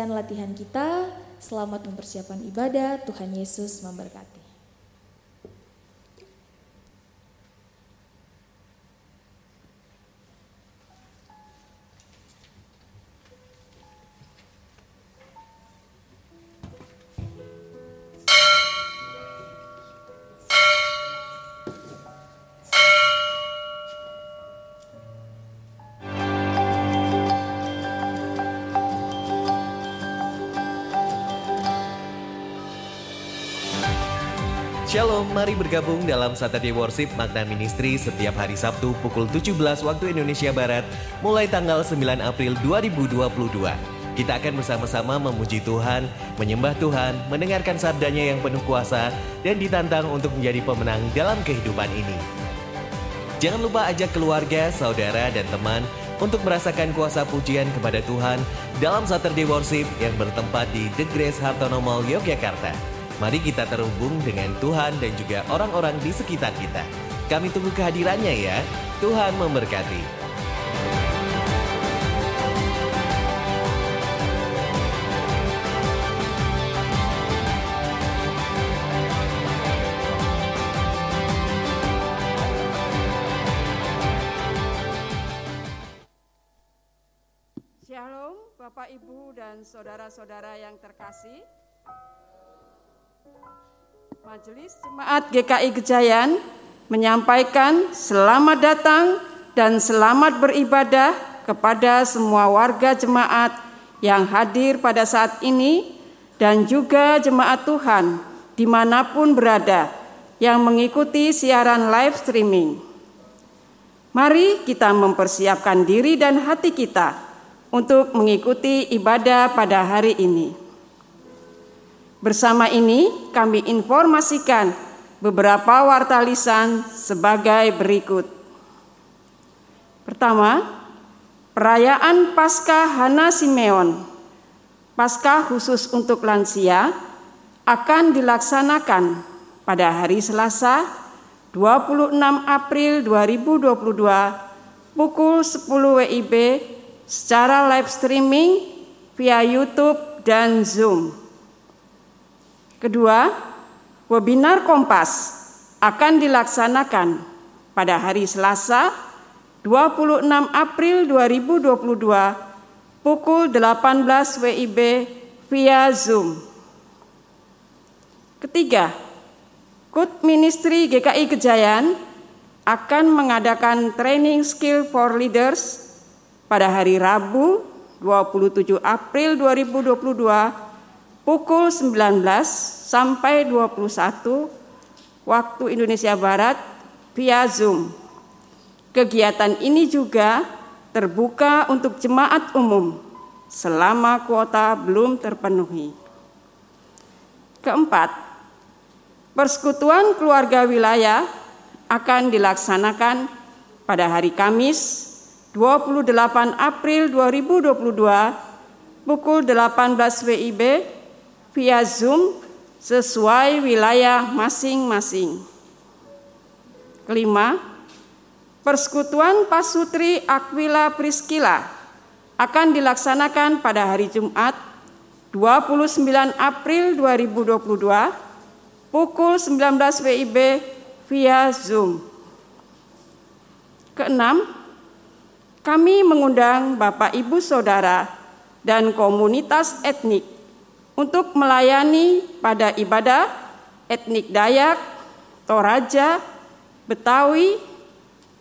Sekian latihan kita. Selamat mempersiapkan ibadah. Tuhan Yesus memberkati. Shalom, mari bergabung dalam Saturday Worship Magna Ministry setiap hari Sabtu pukul 17 waktu Indonesia Barat mulai tanggal 9 April 2022. Kita akan bersama-sama memuji Tuhan, menyembah Tuhan, mendengarkan sabdanya yang penuh kuasa, dan ditantang untuk menjadi pemenang dalam kehidupan ini. Jangan lupa ajak keluarga, saudara, dan teman untuk merasakan kuasa pujian kepada Tuhan dalam Saturday Worship yang bertempat di The Grace Hartono Mall, Yogyakarta. Mari kita terhubung dengan Tuhan dan juga orang-orang di sekitar kita. Kami tunggu kehadirannya ya. Tuhan memberkati. Shalom Bapak Ibu dan saudara-saudara yang terkasih. Majelis Jemaat GKI Gejayan menyampaikan selamat datang dan selamat beribadah kepada semua warga jemaat yang hadir pada saat ini dan juga jemaat Tuhan di mana pun berada yang mengikuti siaran live streaming. Mari kita mempersiapkan diri dan hati kita untuk mengikuti ibadah pada hari ini. Bersama ini kami informasikan beberapa warta lisan sebagai berikut. Pertama, perayaan Paskah Hana Simeon, Paskah khusus untuk lansia akan dilaksanakan pada hari Selasa 26 April 2022 pukul 10 WIB secara live streaming via YouTube dan Zoom. Kedua, webinar Kompas akan dilaksanakan pada hari Selasa 26 April 2022 pukul 18 WIB via Zoom. Ketiga, Kut Ministry GKI Kejayan akan mengadakan training skill for leaders pada hari Rabu 27 April 2022 pukul 19 sampai 21 waktu Indonesia Barat via Zoom. Kegiatan ini juga terbuka untuk jemaat umum selama kuota belum terpenuhi. Keempat, persekutuan keluarga wilayah akan dilaksanakan pada hari Kamis 28 April 2022 pukul 18 WIB via Zoom sesuai wilayah masing-masing. Kelima, Persekutuan Pasutri Aquila Priskila akan dilaksanakan pada hari Jumat 29 April 2022 pukul 19 WIB via Zoom. Keenam, kami mengundang Bapak Ibu Saudara dan komunitas etnik untuk melayani pada ibadah etnik Dayak, Toraja, Betawi,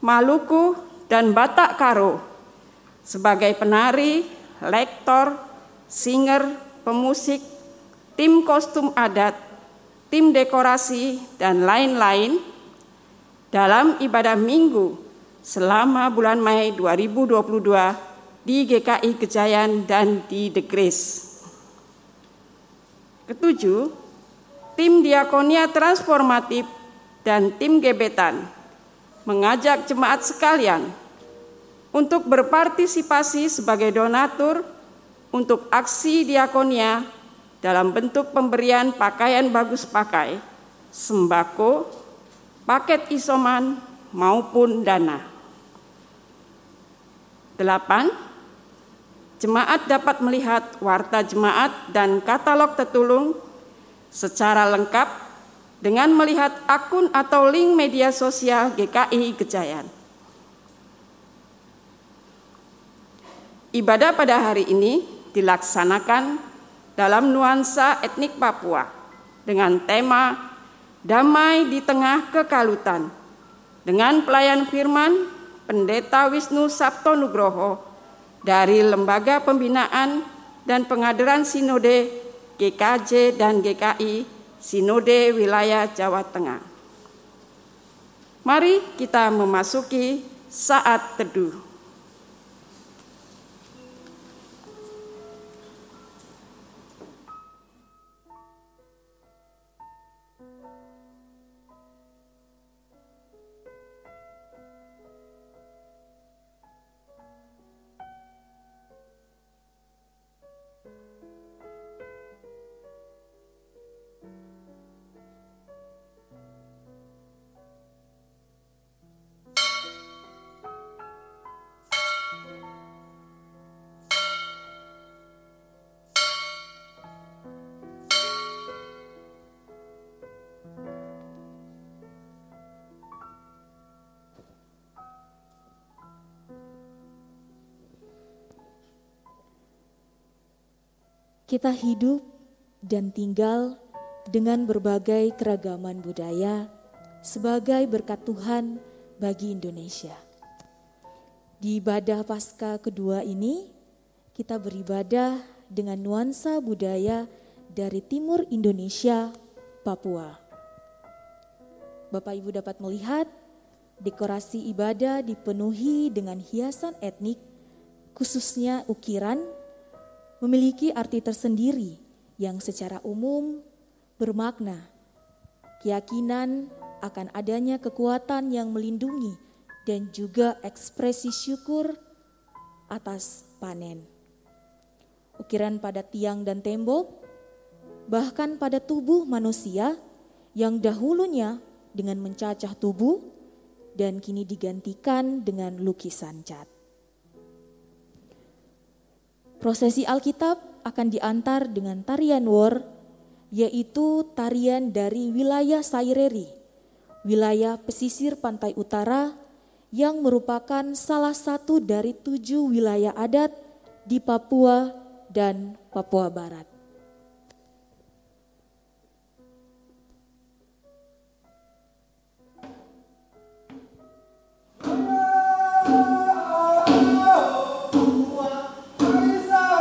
Maluku, dan Batak Karo sebagai penari, lektor, singer, pemusik, tim kostum adat, tim dekorasi, dan lain-lain dalam ibadah minggu selama bulan Mei 2022 di GKI Kejayan dan di The Grace. Ketujuh, tim diakonia transformatif dan tim gebetan mengajak jemaat sekalian untuk berpartisipasi sebagai donatur untuk aksi diakonia dalam bentuk pemberian pakaian bagus pakai, sembako, paket isoman, maupun dana. Delapan, jemaat dapat melihat warta jemaat dan katalog tertulung secara lengkap dengan melihat akun atau link media sosial GKI Gejayan. Ibadah pada hari ini dilaksanakan dalam nuansa etnik Papua dengan tema Damai di Tengah Kekalutan dengan pelayan firman Pendeta Wisnu Sabto Nugroho dari Lembaga Pembinaan dan Pengadaran Sinode GKJ dan GKI Sinode Wilayah Jawa Tengah. Mari kita memasuki saat teduh. Kita hidup dan tinggal dengan berbagai keragaman budaya sebagai berkat Tuhan bagi Indonesia. Di ibadah Paskah kedua ini, kita beribadah dengan nuansa budaya dari timur Indonesia, Papua. Bapak Ibu dapat melihat dekorasi ibadah dipenuhi dengan hiasan etnik, khususnya ukiran memiliki arti tersendiri yang secara umum bermakna keyakinan akan adanya kekuatan yang melindungi dan juga ekspresi syukur atas panen. Ukiran pada tiang dan tembok, bahkan pada tubuh manusia yang dahulunya dengan mencacah tubuh dan kini digantikan dengan lukisan cat. Prosesi Alkitab akan diantar dengan tarian war, yaitu tarian dari wilayah Saireri, wilayah pesisir pantai utara yang merupakan salah satu dari tujuh wilayah adat di Papua dan Papua Barat.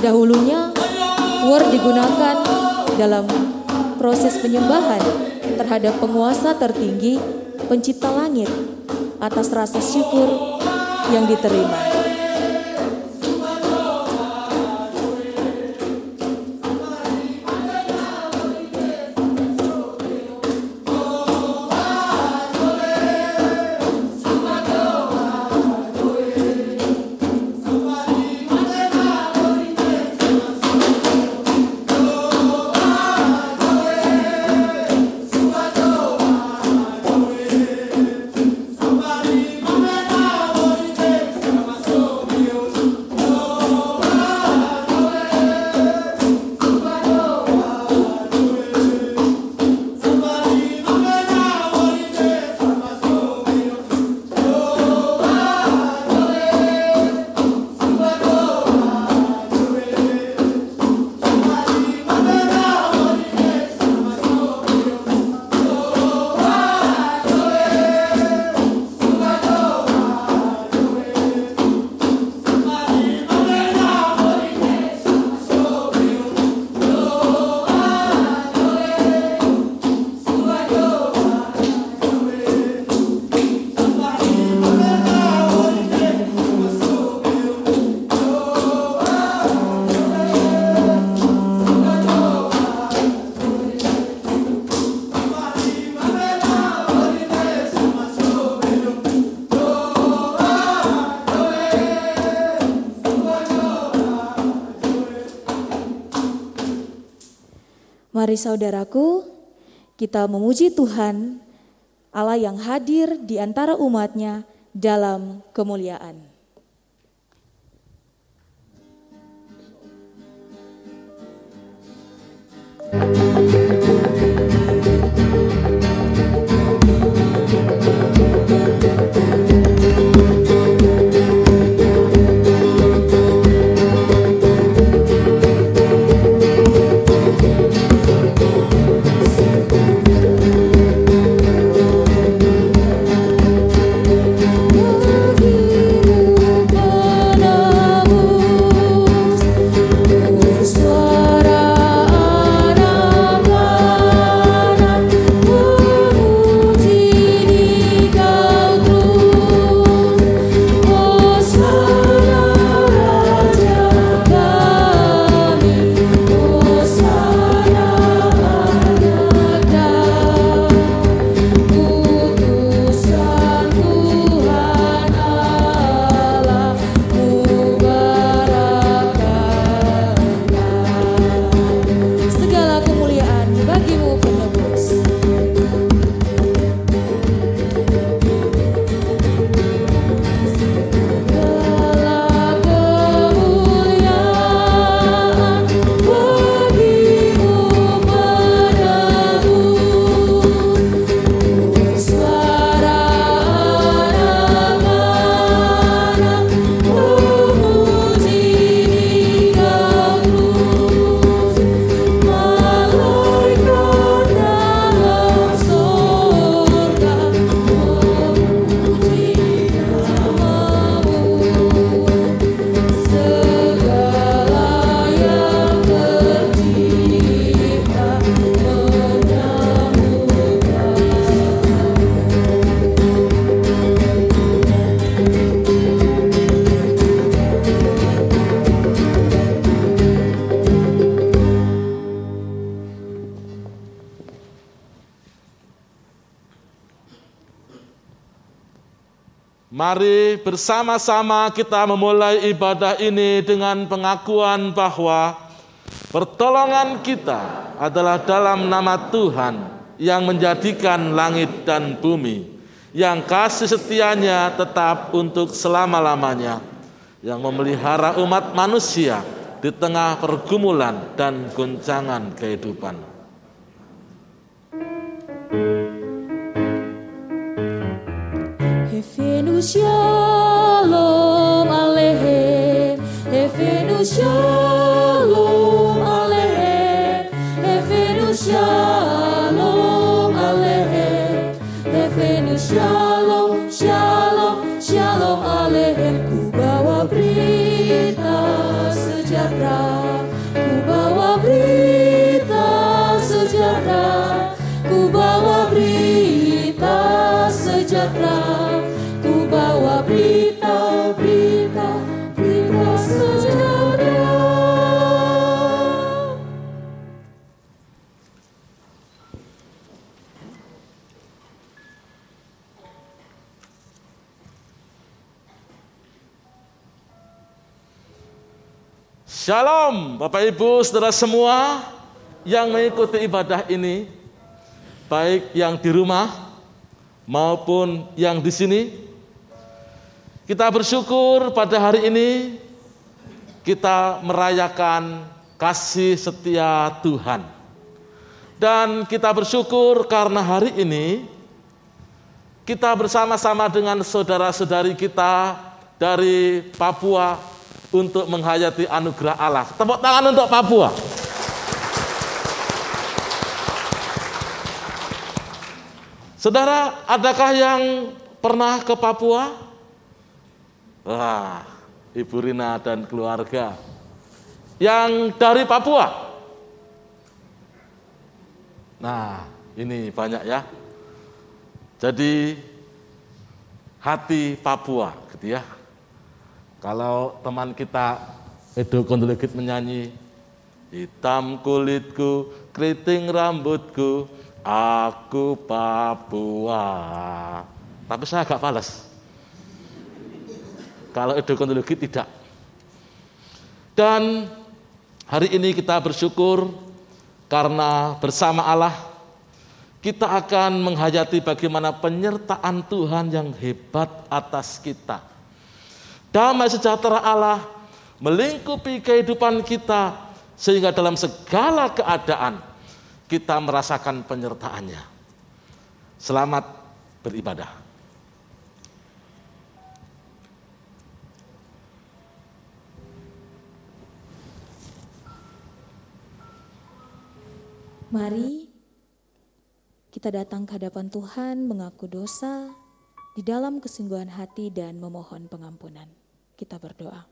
Dahulunya war digunakan dalam proses penyembahan terhadap penguasa tertinggi pencipta langit atas rasa syukur yang diterima. Mari saudaraku, kita memuji Tuhan, Allah yang hadir di antara umatnya dalam kemuliaan. Mari bersama-sama kita memulai ibadah ini dengan pengakuan bahwa pertolongan kita adalah dalam nama Tuhan yang menjadikan langit dan bumi, yang kasih setianya tetap untuk selama-lamanya, yang memelihara umat manusia di tengah pergumulan dan goncangan kehidupan. Efenu shalom aleichem, Efenu shalom Shalom Bapak Ibu saudara semua yang mengikuti ibadah ini baik yang di rumah maupun yang di sini. Kita bersyukur pada hari ini kita merayakan kasih setia Tuhan. Dan kita bersyukur karena hari ini kita bersama-sama dengan saudara-saudari kita dari Papua untuk menghayati anugerah Allah. Tepuk tangan untuk Papua. Saudara, adakah yang pernah ke Papua? Wah, Ibu Rina dan keluarga. Yang dari Papua? Nah, ini banyak ya. Jadi hati Papua gitu ya. Kalau teman kita Edo Kondolegit menyanyi Hitam kulitku, keriting rambutku, aku Papua. Tapi saya agak balas. Kalau Edo Kondolegit tidak. Dan hari ini kita bersyukur Karena bersama Allah kita akan menghayati bagaimana penyertaan Tuhan yang hebat atas kita. Damai sejahtera Allah melingkupi kehidupan kita sehingga dalam segala keadaan kita merasakan penyertaannya. Selamat beribadah. Mari kita datang ke hadapan Tuhan mengaku dosa di dalam kesungguhan hati dan memohon pengampunan. Kita berdoa.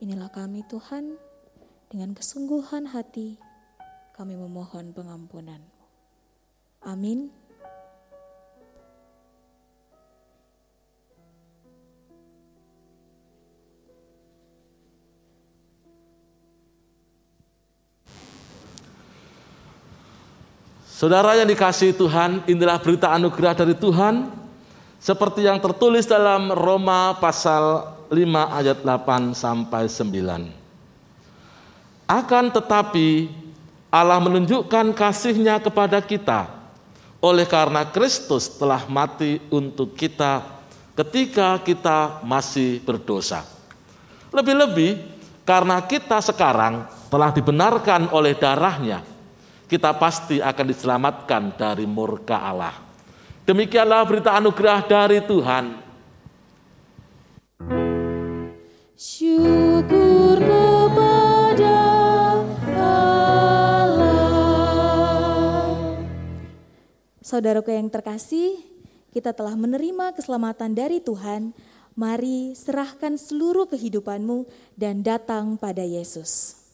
Inilah kami Tuhan, dengan kesungguhan hati kami memohon pengampunan. Amin. Saudara yang dikasih Tuhan, inilah berita anugerah dari Tuhan seperti yang tertulis dalam Roma pasal 5 ayat 8 sampai 9. Akan tetapi Allah menunjukkan kasihnya kepada kita oleh karena Kristus telah mati untuk kita ketika kita masih berdosa. Lebih-lebih karena kita sekarang telah dibenarkan oleh darahnya, kita pasti akan diselamatkan dari murka Allah. Demikianlah berita anugerah dari Tuhan. Syukur kepada Saudaraku yang terkasih, kita telah menerima keselamatan dari Tuhan. Mari serahkan seluruh kehidupanmu dan datang pada Yesus.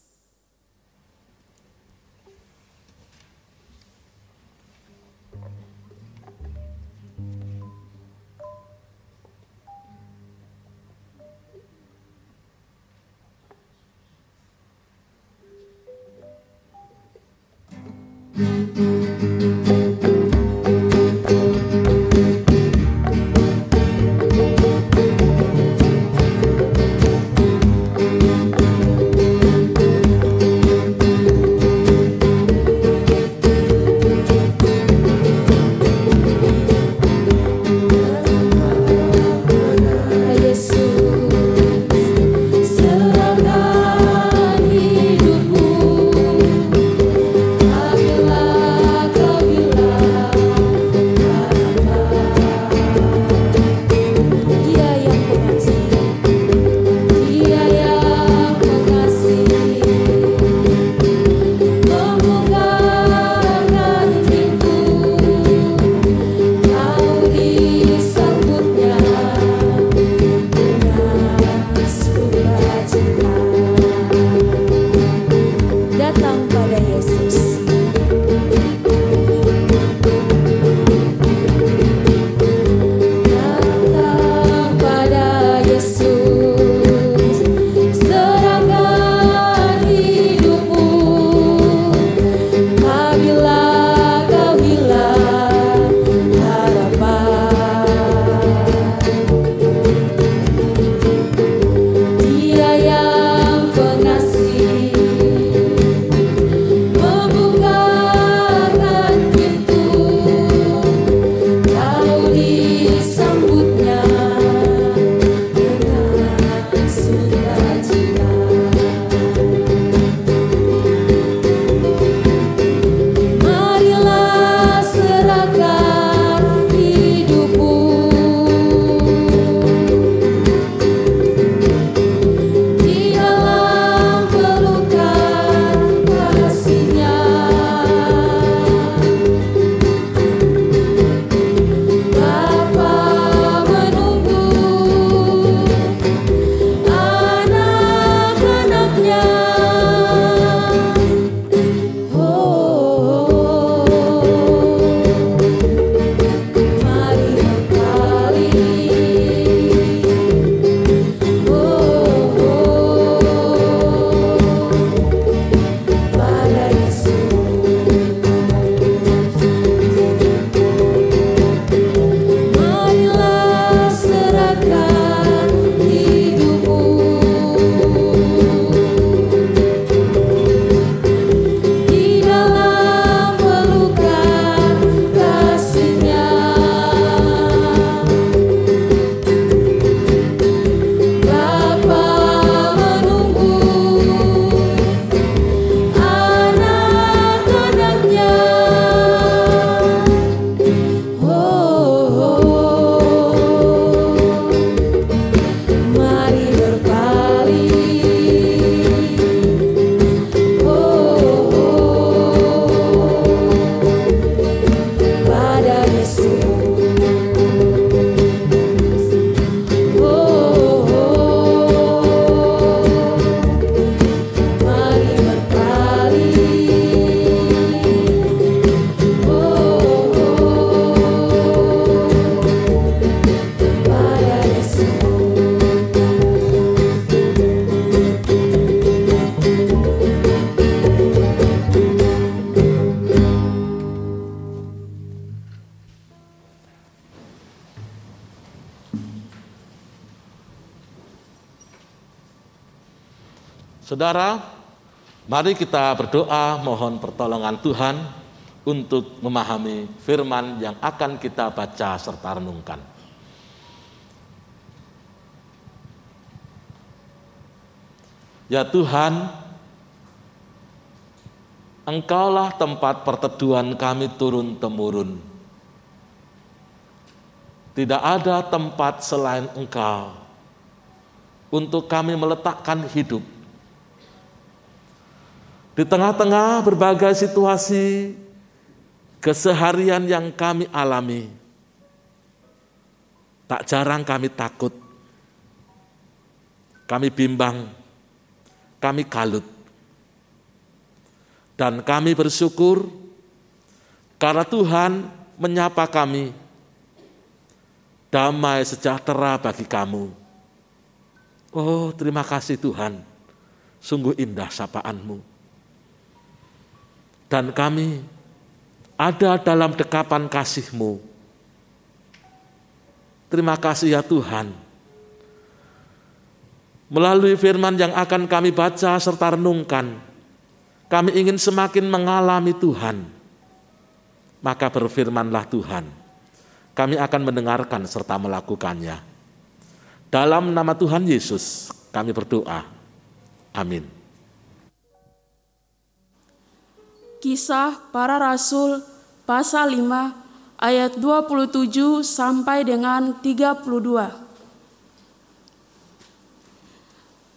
Saudara, mari kita berdoa mohon pertolongan Tuhan untuk memahami firman yang akan kita baca serta renungkan. Ya Tuhan, Engkaulah tempat perteduhan kami turun-temurun. Tidak ada tempat selain Engkau untuk kami meletakkan hidup. Di tengah-tengah berbagai situasi keseharian yang kami alami, tak jarang kami takut, kami bimbang, kami kalut. Dan kami bersyukur karena Tuhan menyapa kami damai sejahtera bagi kamu. Oh terima kasih Tuhan, sungguh indah sapaanmu. Dan kami ada dalam dekapan kasihmu. Terima kasih ya Tuhan. Melalui firman yang akan kami baca serta renungkan, kami ingin semakin mengalami Tuhan. Maka berfirmanlah Tuhan, kami akan mendengarkan serta melakukannya. Dalam nama Tuhan Yesus kami berdoa. Amin. Kisah para Rasul pasal 5 ayat 27 sampai dengan 32.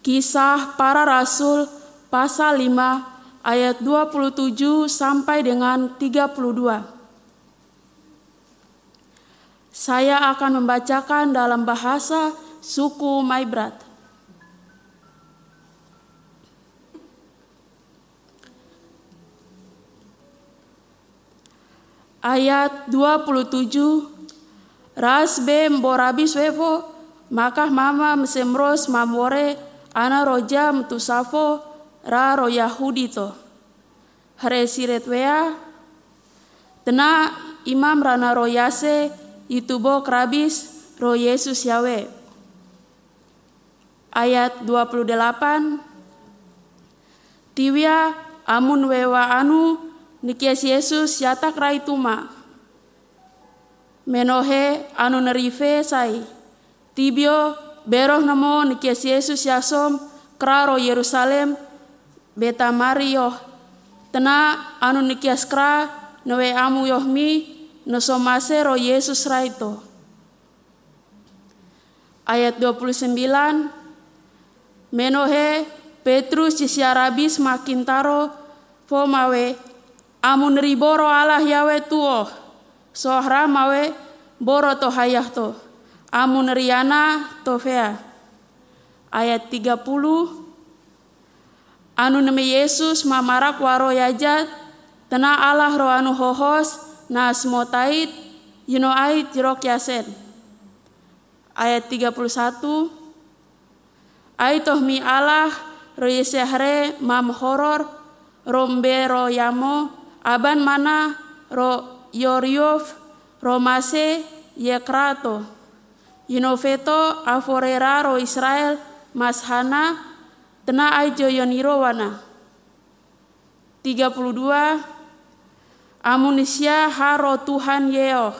Kisah para Rasul pasal 5 ayat 27 sampai dengan 32. Saya akan membacakan dalam bahasa suku Maibrat. Ayat 27 Ras be mborabi swevo maka mama mesemros mamore ana roja mtusafo ra ro Yahudi to. Hare siret wea, tena imam rana ro yase bo krabis ro Yesus Yawe. Ayat 28 Tiwia amun wewa anu nikias Yesus yatak raituma. Menohe anu nerife sai. Tibio beroh namo nikias Yesus yasom kraro Yerusalem beta Mario tena anu nikias kra nawe amu yohmi no somase ro Yesus raito. Ayat 29 Menohe Petrus sisiarabis makin taro mawe amun riboro Allah yawe tuo. Sohra mawe boro to hayah to. Amun riana to fea. Ayat 30 anu neme Yesus mamarak waro yajat tena Allah roh anu hohos na smotait yuno ait jirok yasen. Ayat 31 Aitoh mi Allah ro yesehre mam horor rombe ro yamo aban mana ro yoryov ro mase yekrato Yinofeto aforera ro Israel mashana Tena aijo yoniro wana. 32 Amunisya haro Tuhan yeo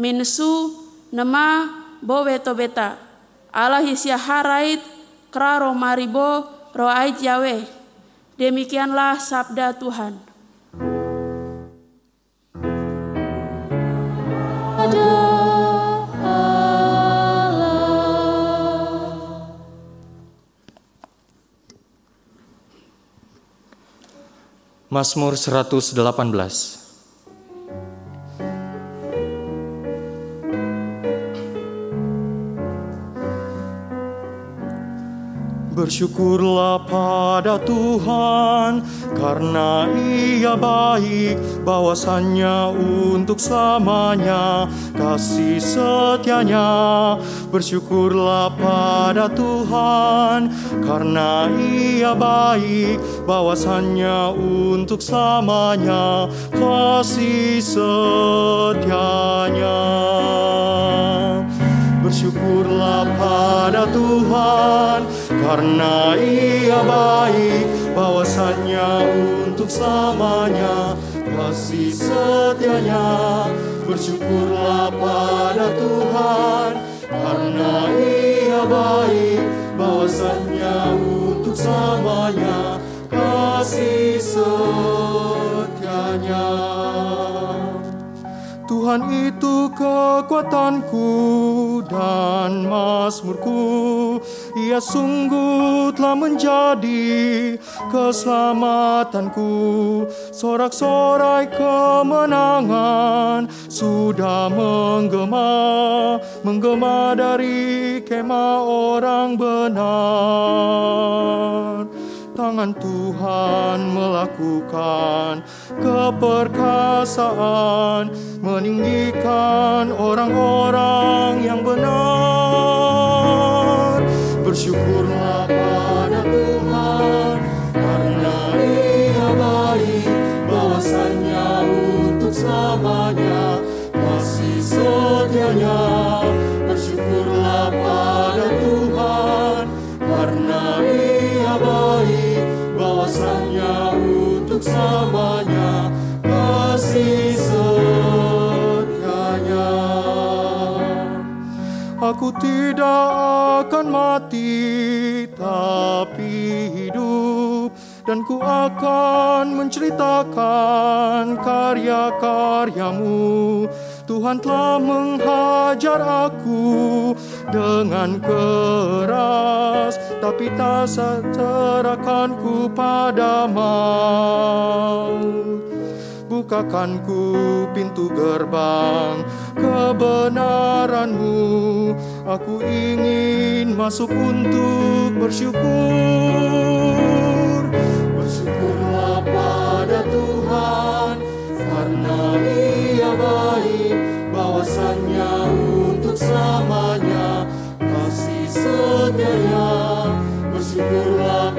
minsu nama bo beto beta. Allah hisya harait kraro maribo ro ait yawe. Demikianlah sabda Tuhan. Mazmur 118 Bersyukurlah pada Tuhan karena ia baik bahwasannya untuk selamanya kasih setianya. Bersyukurlah pada Tuhan karena ia baik bahwasannya untuk selamanya kasih setianya bersyukurlah pada Tuhan karena ia baik bahwasannya untuk selamanya kasih setianya. Bersyukurlah pada Tuhan karena ia baik bahwasannya untuk selamanya kasih setianya Tuhan itu kekuatanku dan mazmurku. Ia sungguh telah menjadi keselamatanku. Sorak-sorai kemenangan sudah menggema Menggema dari kemah orang benar tangan Tuhan melakukan keperkasaan meninggikan orang-orang yang benar. Bersyukurlah pada Tuhan karena ia baik bahwasannya untuk selamanya kasih setianya Aku tidak akan mati tapi hidup. Dan ku akan menceritakan karya-karyamu. Tuhan telah menghajar aku dengan keras Tapi tak serahkan ku pada maut Bukakan ku pintu gerbang kebenaranmu. Aku ingin masuk untuk bersyukur. Bersyukurlah pada Tuhan Karena ia baik Bahwasannya untuk selamanya Kasih setianya Bersyukurlah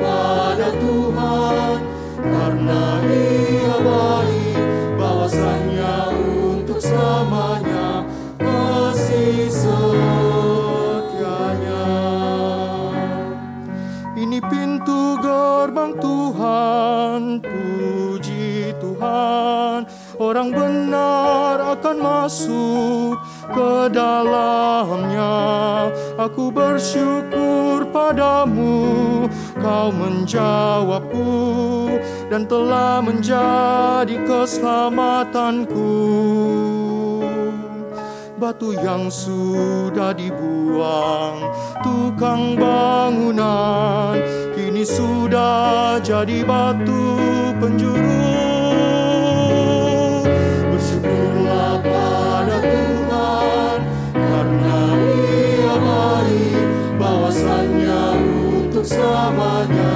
Tuhan, puji Tuhan. Orang benar akan masuk ke dalamnya. Aku bersyukur padamu, kau menjawabku dan telah menjadi keselamatanku batu yang sudah dibuang tukang bangunan kini sudah jadi batu penjuru. Bersyukurlah pada Tuhan karena ia baik bahwasannya untuk selamanya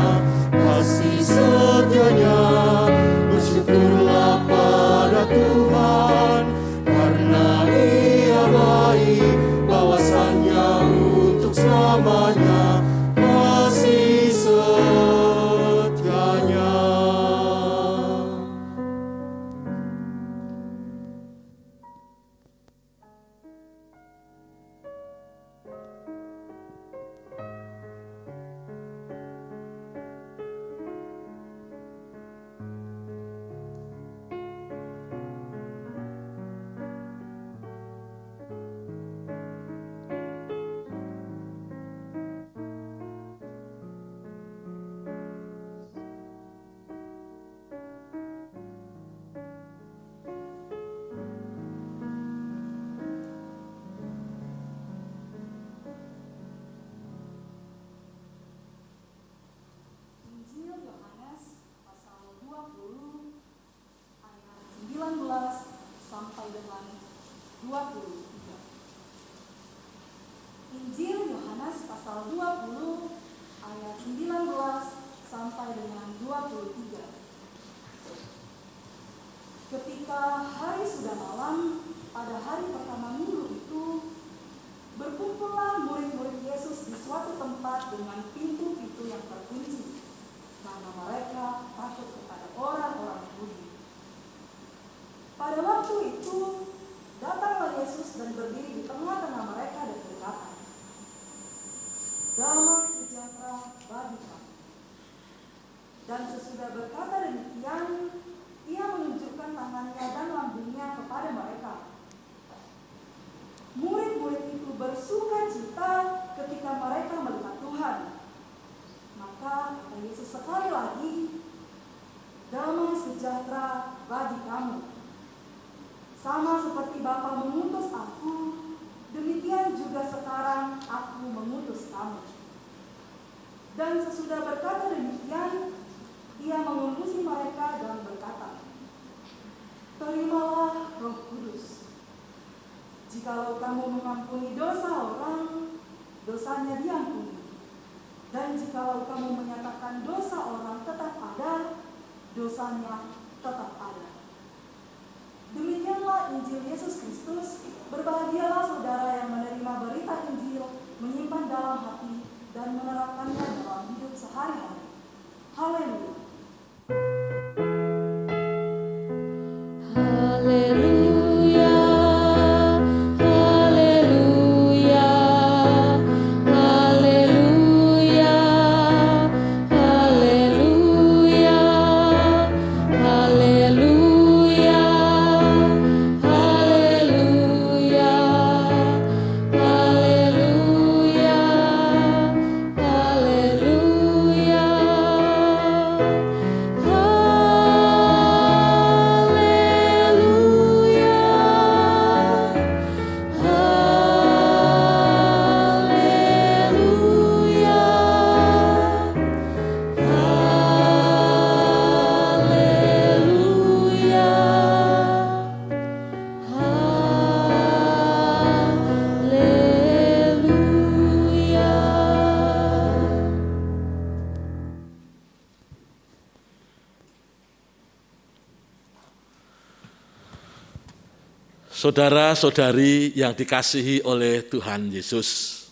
Saudara-saudari yang dikasihi oleh Tuhan Yesus.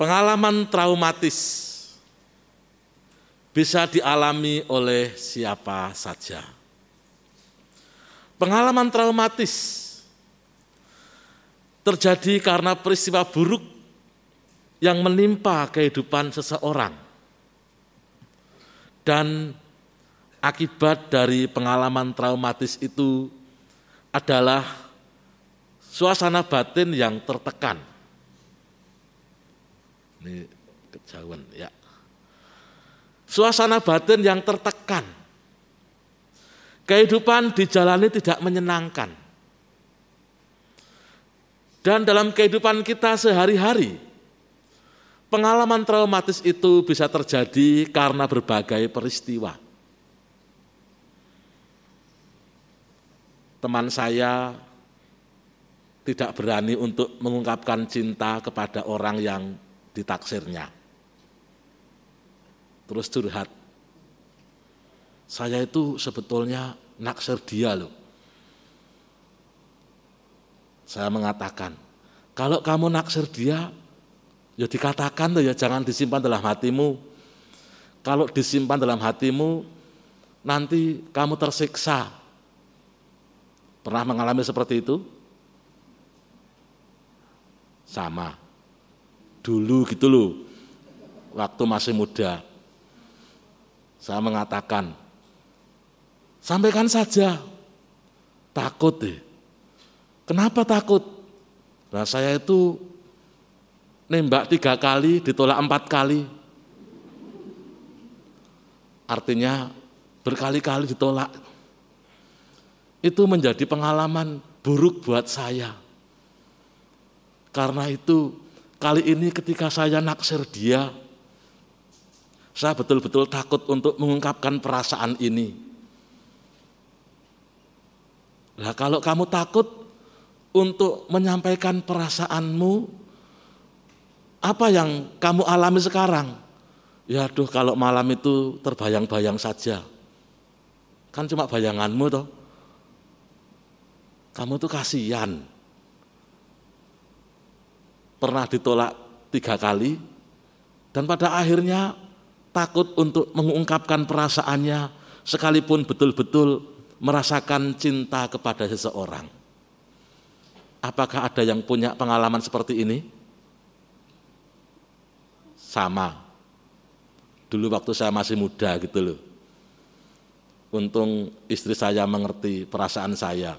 Pengalaman traumatis bisa dialami oleh siapa saja. Pengalaman traumatis terjadi karena peristiwa buruk yang menimpa kehidupan seseorang. Dan akibat dari pengalaman traumatis itu adalah suasana batin yang tertekan. Ini kejauhan ya. Suasana batin yang tertekan. Kehidupan dijalani tidak menyenangkan. Dan dalam kehidupan kita sehari-hari, pengalaman traumatis itu bisa terjadi karena berbagai peristiwa. Teman saya tidak berani untuk mengungkapkan cinta kepada orang yang ditaksirnya. Terus curhat. Saya itu sebetulnya naksir dia loh. Saya mengatakan, kalau kamu naksir dia, ya dikatakan tuh ya jangan disimpan dalam hatimu. Kalau disimpan dalam hatimu, nanti kamu tersiksa, Pernah mengalami seperti itu? Sama. Dulu gitu loh. Waktu masih muda. Saya mengatakan, sampaikan saja. Takut deh. Kenapa takut? Nah saya itu nembak tiga kali, ditolak empat kali. Artinya berkali-kali ditolak itu menjadi pengalaman buruk buat saya. Karena itu kali ini ketika saya naksir dia, saya betul-betul takut untuk mengungkapkan perasaan ini. Nah kalau kamu takut untuk menyampaikan perasaanmu, apa yang kamu alami sekarang? Ya aduh kalau malam itu terbayang-bayang saja. Kan cuma bayanganmu toh kamu tuh kasihan. Pernah ditolak tiga kali, dan pada akhirnya takut untuk mengungkapkan perasaannya, sekalipun betul-betul merasakan cinta kepada seseorang. Apakah ada yang punya pengalaman seperti ini? sama. Dulu waktu saya masih muda gitu loh. Untung istri saya mengerti perasaan saya.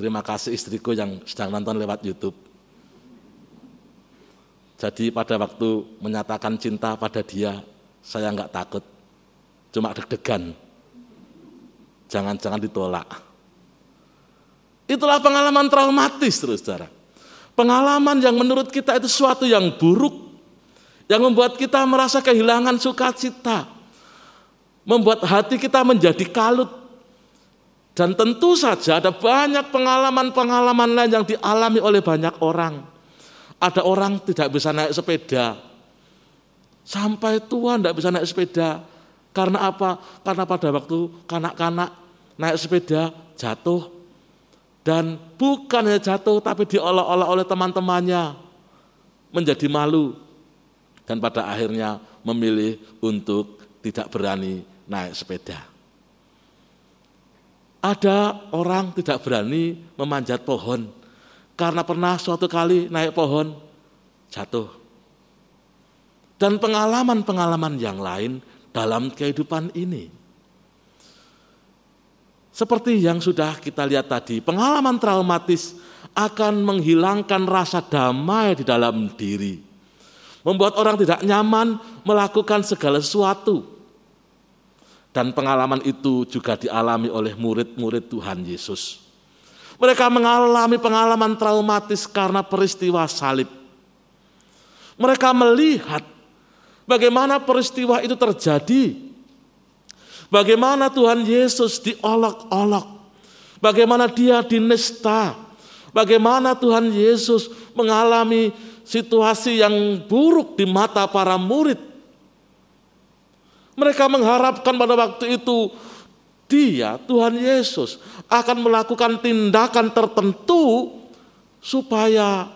Terima kasih istriku yang sedang nonton lewat YouTube. Jadi pada waktu menyatakan cinta pada dia, saya nggak takut, cuma deg-degan. Jangan-jangan ditolak. Itulah pengalaman traumatis, terus saudara. Pengalaman yang menurut kita itu sesuatu yang buruk, yang membuat kita merasa kehilangan sukacita, membuat hati kita menjadi kalut. Dan tentu saja ada banyak pengalaman-pengalaman lain yang dialami oleh banyak orang. Ada orang tidak bisa naik sepeda. Sampai tua tidak bisa naik sepeda. Karena apa? Karena pada waktu kanak-kanak naik sepeda jatuh. Dan bukan hanya jatuh tapi diolah-olah oleh teman-temannya. Menjadi malu. Dan pada akhirnya memilih untuk tidak berani naik sepeda. Ada orang tidak berani memanjat pohon karena pernah suatu kali naik pohon jatuh. Dan pengalaman-pengalaman yang lain dalam kehidupan ini. Seperti yang sudah kita lihat tadi, pengalaman traumatis akan menghilangkan rasa damai di dalam diri. Membuat orang tidak nyaman melakukan segala sesuatu. Dan pengalaman itu juga dialami oleh murid-murid Tuhan Yesus. Mereka mengalami pengalaman traumatis karena peristiwa salib. Mereka melihat bagaimana peristiwa itu terjadi. Bagaimana Tuhan Yesus diolok-olok. Bagaimana dia dinesta. Bagaimana Tuhan Yesus mengalami situasi yang buruk di mata para murid. Mereka mengharapkan pada waktu itu dia, Tuhan Yesus, akan melakukan tindakan tertentu supaya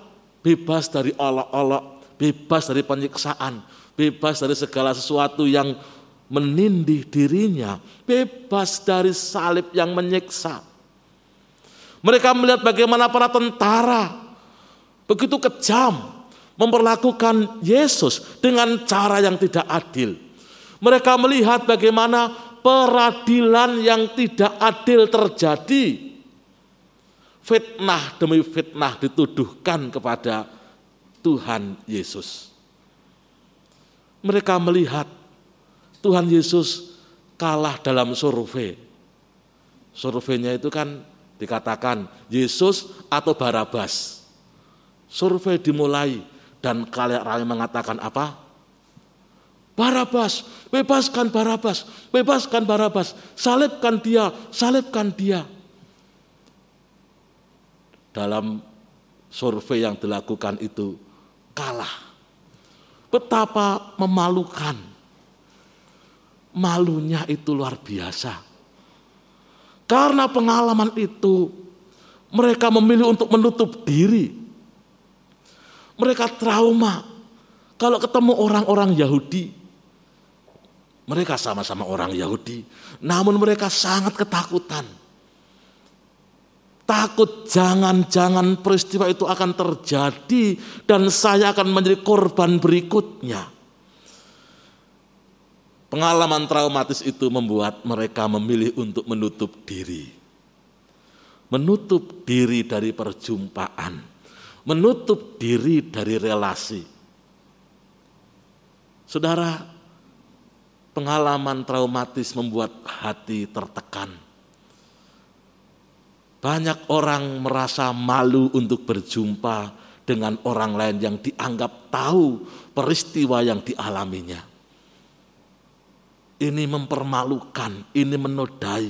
bebas dari olok-olok, bebas dari penyiksaan, bebas dari segala sesuatu yang menindih dirinya, bebas dari salib yang menyiksa. Mereka melihat bagaimana para tentara begitu kejam memperlakukan Yesus dengan cara yang tidak adil. Mereka melihat bagaimana peradilan yang tidak adil terjadi. Fitnah demi fitnah dituduhkan kepada Tuhan Yesus. Mereka melihat Tuhan Yesus kalah dalam survei. Surveinya itu kan dikatakan Yesus atau Barabas. Survei dimulai dan kalian mengatakan apa? Barabas, bebaskan Barabas, bebaskan Barabas, salibkan dia, salibkan dia. Dalam survei yang dilakukan itu kalah. Betapa memalukan. Malunya itu luar biasa. Karena pengalaman itu mereka memilih untuk menutup diri. Mereka trauma kalau ketemu orang-orang Yahudi mereka sama-sama orang Yahudi, namun mereka sangat ketakutan. Takut jangan-jangan peristiwa itu akan terjadi dan saya akan menjadi korban berikutnya. Pengalaman traumatis itu membuat mereka memilih untuk menutup diri. Menutup diri dari perjumpaan. Menutup diri dari relasi. Saudara, Pengalaman traumatis membuat hati tertekan. Banyak orang merasa malu untuk berjumpa dengan orang lain yang dianggap tahu peristiwa yang dialaminya. Ini mempermalukan, ini menodai.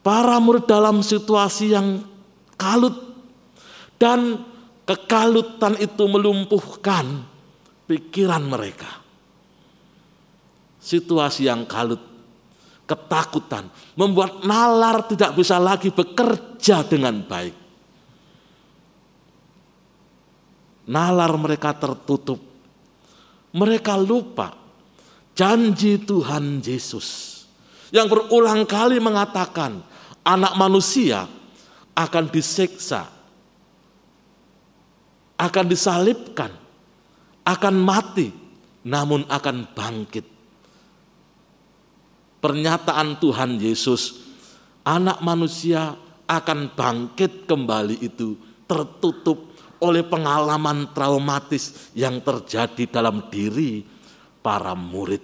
Para murid dalam situasi yang kalut dan kekalutan itu melumpuhkan pikiran mereka situasi yang kalut, ketakutan, membuat nalar tidak bisa lagi bekerja dengan baik. Nalar mereka tertutup. Mereka lupa janji Tuhan Yesus yang berulang kali mengatakan anak manusia akan diseksa, akan disalibkan, akan mati, namun akan bangkit. Pernyataan Tuhan Yesus, anak manusia akan bangkit kembali itu tertutup oleh pengalaman traumatis yang terjadi dalam diri para murid.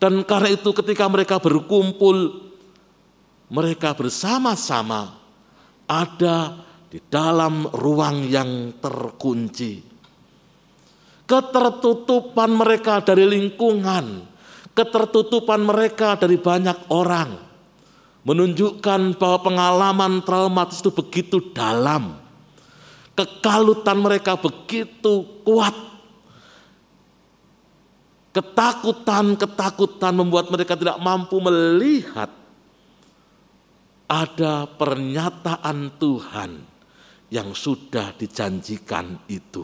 Dan karena itu ketika mereka berkumpul, mereka bersama-sama ada di dalam ruang yang terkunci. Ketertutupan mereka dari lingkungan, ketertutupan mereka dari banyak orang, menunjukkan bahwa pengalaman traumatis itu begitu dalam. Kekalutan mereka begitu kuat. Ketakutan-ketakutan membuat mereka tidak mampu melihat ada pernyataan Tuhan yang sudah dijanjikan itu.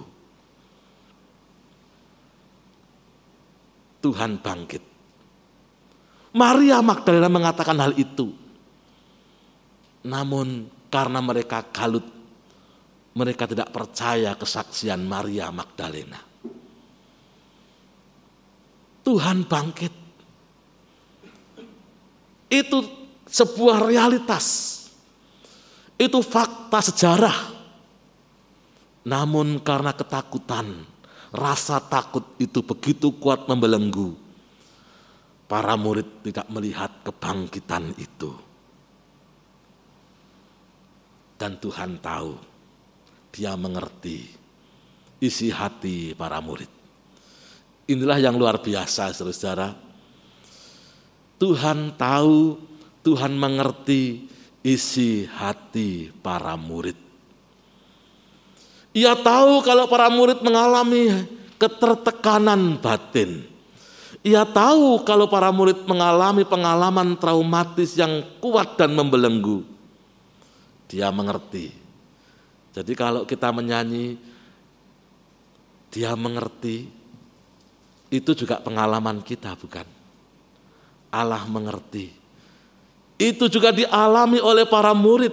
Tuhan bangkit. Maria Magdalena mengatakan hal itu. Namun karena mereka kalut, mereka tidak percaya kesaksian Maria Magdalena. Tuhan bangkit. Itu sebuah realitas. Itu fakta sejarah. Namun karena ketakutan, rasa takut itu begitu kuat membelenggu. Para murid tidak melihat kebangkitan itu. Dan Tuhan tahu, dia mengerti isi hati para murid. Inilah yang luar biasa saudara-saudara. Tuhan tahu Tuhan mengerti isi hati para murid. Ia tahu kalau para murid mengalami ketertekanan batin. Ia tahu kalau para murid mengalami pengalaman traumatis yang kuat dan membelenggu. Dia mengerti. Jadi kalau kita menyanyi, dia mengerti, itu juga pengalaman kita bukan? Allah mengerti itu juga dialami oleh para murid.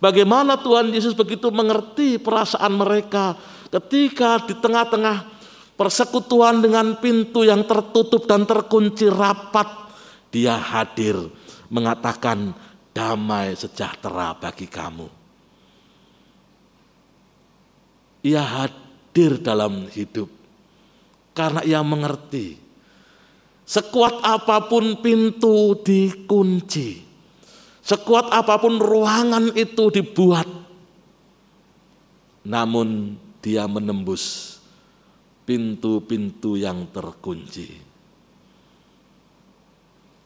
Bagaimana Tuhan Yesus begitu mengerti perasaan mereka ketika di tengah-tengah persekutuan dengan pintu yang tertutup dan terkunci rapat, dia hadir mengatakan damai sejahtera bagi kamu. Ia hadir dalam hidup karena ia mengerti Sekuat apa pun pintu dikunci, sekuat apa pun ruangan itu dibuat, namun dia menembus pintu-pintu yang terkunci.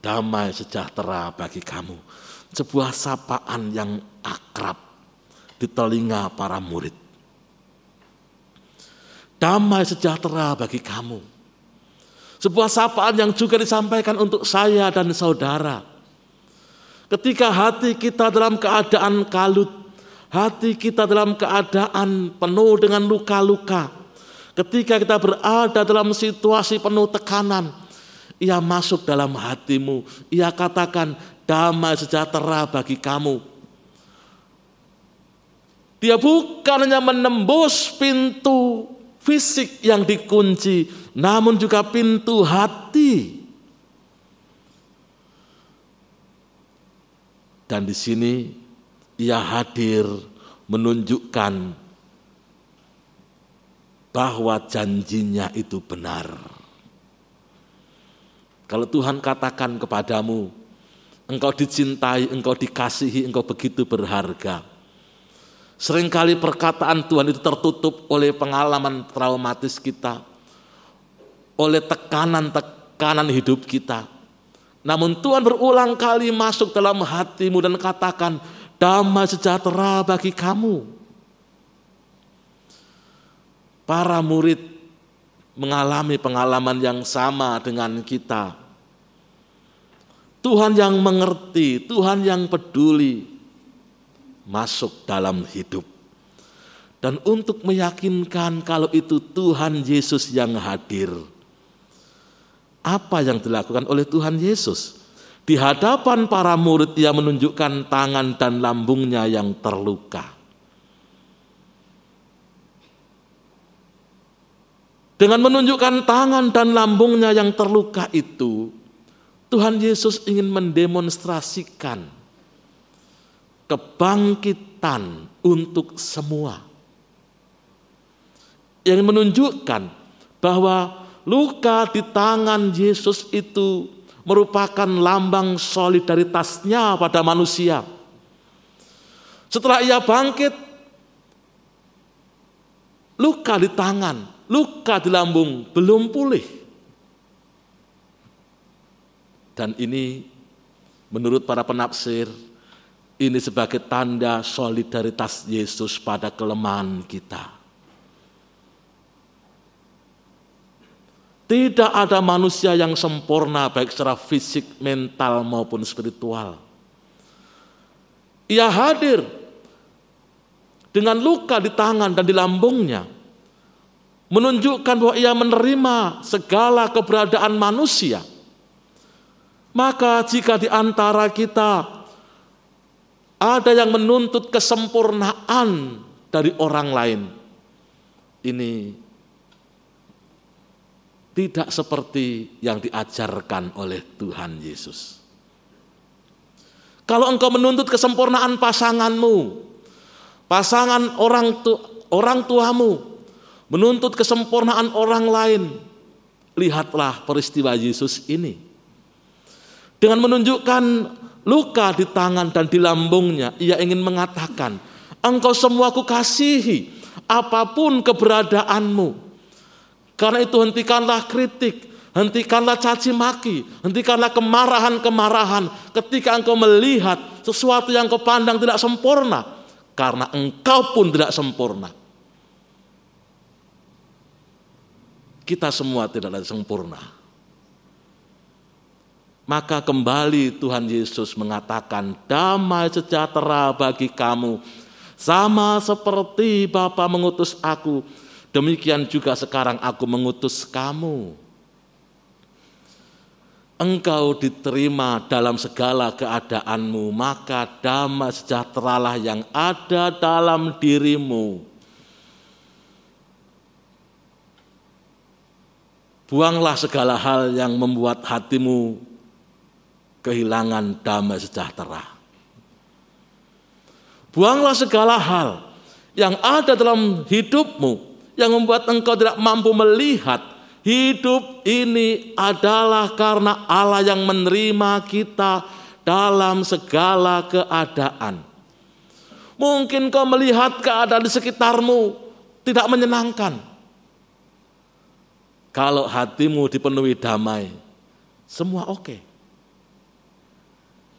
Damai sejahtera bagi kamu, sebuah sapaan yang akrab di telinga para murid. Damai sejahtera bagi kamu sebuah sapaan yang juga disampaikan untuk saya dan saudara. Ketika hati kita dalam keadaan kalut, hati kita dalam keadaan penuh dengan luka-luka, ketika kita berada dalam situasi penuh tekanan, ia masuk dalam hatimu, ia katakan damai sejahtera bagi kamu. Dia bukan hanya menembus pintu fisik yang dikunci, namun juga pintu hati. Dan di sini ia hadir menunjukkan bahwa janjinya itu benar. Kalau Tuhan katakan kepadamu, engkau dicintai, engkau dikasihi, engkau begitu berharga. Seringkali perkataan Tuhan itu tertutup oleh pengalaman traumatis kita, oleh tekanan-tekanan hidup kita. Namun Tuhan berulang kali masuk dalam hatimu dan katakan, damai sejahtera bagi kamu. Para murid mengalami pengalaman yang sama dengan kita. Tuhan yang mengerti, Tuhan yang peduli masuk dalam hidup. Dan untuk meyakinkan kalau itu Tuhan Yesus yang hadir apa yang dilakukan oleh Tuhan Yesus. Di hadapan para murid ia menunjukkan tangan dan lambungnya yang terluka. Dengan menunjukkan tangan dan lambungnya yang terluka itu, Tuhan Yesus ingin mendemonstrasikan kebangkitan untuk semua. Yang menunjukkan bahwa luka di tangan Yesus itu merupakan lambang solidaritasnya pada manusia. Setelah ia bangkit, luka di tangan luka di lambung belum pulih. Dan ini menurut para penafsir ini sebagai tanda solidaritas Yesus pada kelemahan kita. Tidak ada manusia yang sempurna baik secara fisik, mental maupun spiritual. Ia hadir dengan luka di tangan dan di lambungnya menunjukkan bahwa ia menerima segala keberadaan manusia. Maka jika di antara kita ada yang menuntut kesempurnaan dari orang lain, ini tidak seperti yang diajarkan oleh Tuhan Yesus. Kalau engkau menuntut kesempurnaan pasanganmu, pasangan orang tu, orang tuamu, menuntut kesempurnaan orang lain. Lihatlah peristiwa Yesus ini. Dengan menunjukkan luka di tangan dan di lambungnya, ia ingin mengatakan, engkau semua ku kasihi, apa pun keberadaanmu. Karena itu hentikanlah kritik, hentikanlah caci maki, hentikanlah kemarahan-kemarahan ketika engkau melihat sesuatu yang kau pandang tidak sempurna. Karena engkau pun tidak sempurna. Kita semua tidak ada sempurna. Maka kembali Tuhan Yesus mengatakan, damai sejahtera bagi kamu. Sama seperti Bapa mengutus aku, demikian juga sekarang aku mengutus kamu. Engkau diterima dalam segala keadaanmu, maka damai sejahteralah yang ada dalam dirimu Buanglah segala hal yang membuat hatimu kehilangan damai sejahtera. Buanglah segala hal yang ada dalam hidupmu yang membuat engkau tidak mampu melihat hidup ini adalah karena Allah yang menerima kita dalam segala keadaan. Mungkin kau melihat keadaan di sekitarmu tidak menyenangkan. Kalau hatimu dipenuhi damai, semua oke.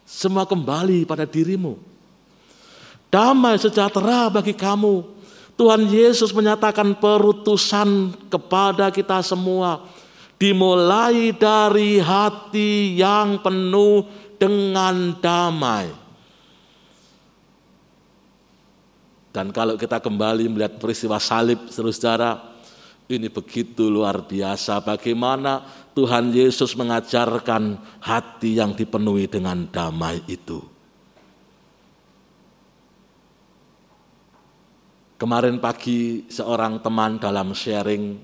Semua kembali pada dirimu. Damai sejahtera bagi kamu. Tuhan Yesus menyatakan perutusan kepada kita semua. Dimulai dari hati yang penuh dengan damai. Dan kalau kita kembali melihat peristiwa salib, saudara, ini begitu luar biasa bagaimana Tuhan Yesus mengajarkan hati yang dipenuhi dengan damai itu. Kemarin pagi seorang teman dalam sharing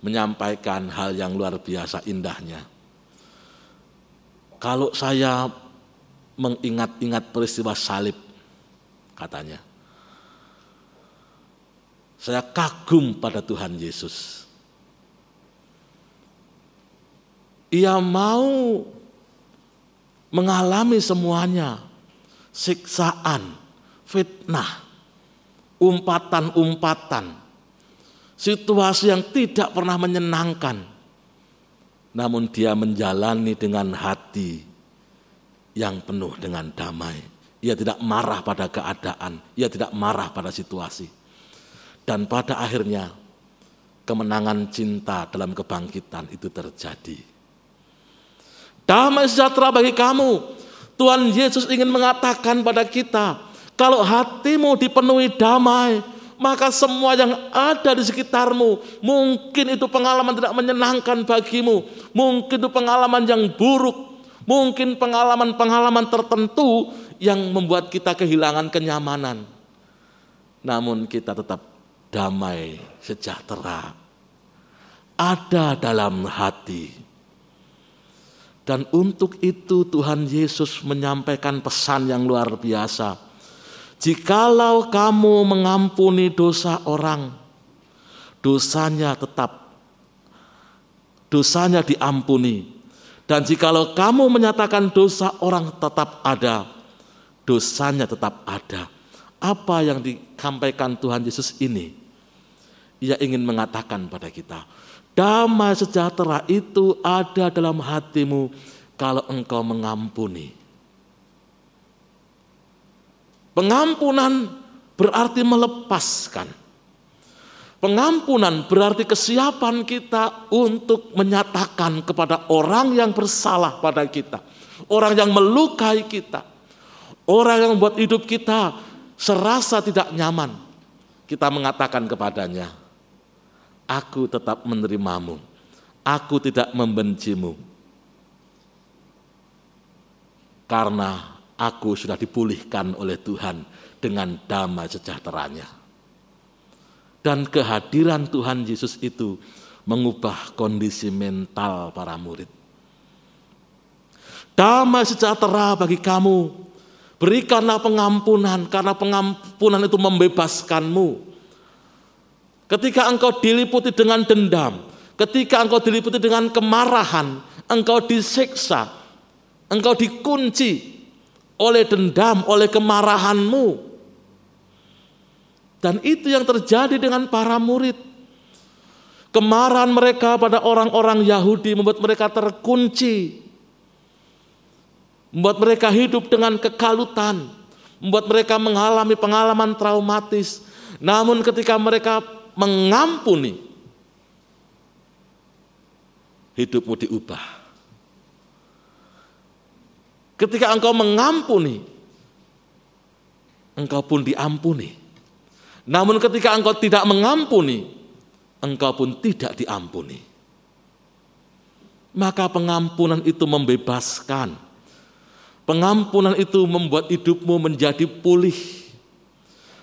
menyampaikan hal yang luar biasa indahnya. Kalau saya mengingat-ingat peristiwa salib, katanya, saya kagum pada Tuhan Yesus. Ia mau mengalami semuanya, siksaan, fitnah, umpatan-umpatan, situasi yang tidak pernah menyenangkan. Namun dia menjalani dengan hati yang penuh dengan damai. Ia tidak marah pada keadaan, ia tidak marah pada situasi. Dan pada akhirnya kemenangan cinta dalam kebangkitan itu terjadi. Damai sejahtera bagi kamu. Tuhan Yesus ingin mengatakan pada kita, kalau hatimu dipenuhi damai, maka semua yang ada di sekitarmu, mungkin itu pengalaman tidak menyenangkan bagimu, mungkin itu pengalaman yang buruk, mungkin pengalaman-pengalaman tertentu yang membuat kita kehilangan kenyamanan. Namun kita tetap damai sejahtera ada dalam hati. Dan untuk itu Tuhan Yesus menyampaikan pesan yang luar biasa. Jikalau kamu mengampuni dosa orang, dosanya tetap dosanya diampuni. Dan jikalau kamu menyatakan dosa orang tetap ada, dosanya tetap ada. Apa yang disampaikan Tuhan Yesus ini? Ia ingin mengatakan pada kita, damai sejahtera itu ada dalam hatimu kalau engkau mengampuni. Pengampunan berarti melepaskan. Pengampunan berarti kesiapan kita untuk menyatakan kepada orang yang bersalah pada kita, orang yang melukai kita, orang yang membuat hidup kita serasa tidak nyaman. Kita mengatakan kepadanya, aku tetap menerimamu. Aku tidak membencimu. Karena aku sudah dipulihkan oleh Tuhan dengan damai sejahteranya. Dan kehadiran Tuhan Yesus itu mengubah kondisi mental para murid. Damai sejahtera bagi kamu. Berikanlah pengampunan karena pengampunan itu membebaskanmu. Ketika engkau diliputi dengan dendam, ketika engkau diliputi dengan kemarahan, engkau disiksa, engkau dikunci oleh dendam, oleh kemarahanmu. Dan itu yang terjadi dengan para murid. Kemarahan mereka pada orang-orang Yahudi membuat mereka terkunci. Membuat mereka hidup dengan kekalutan. Membuat mereka mengalami pengalaman traumatis. Namun ketika mereka mengampuni, hidupmu diubah. Ketika engkau mengampuni, engkau pun diampuni. Namun ketika engkau tidak mengampuni, engkau pun tidak diampuni. Maka pengampunan itu membebaskan. Pengampunan itu membuat hidupmu menjadi pulih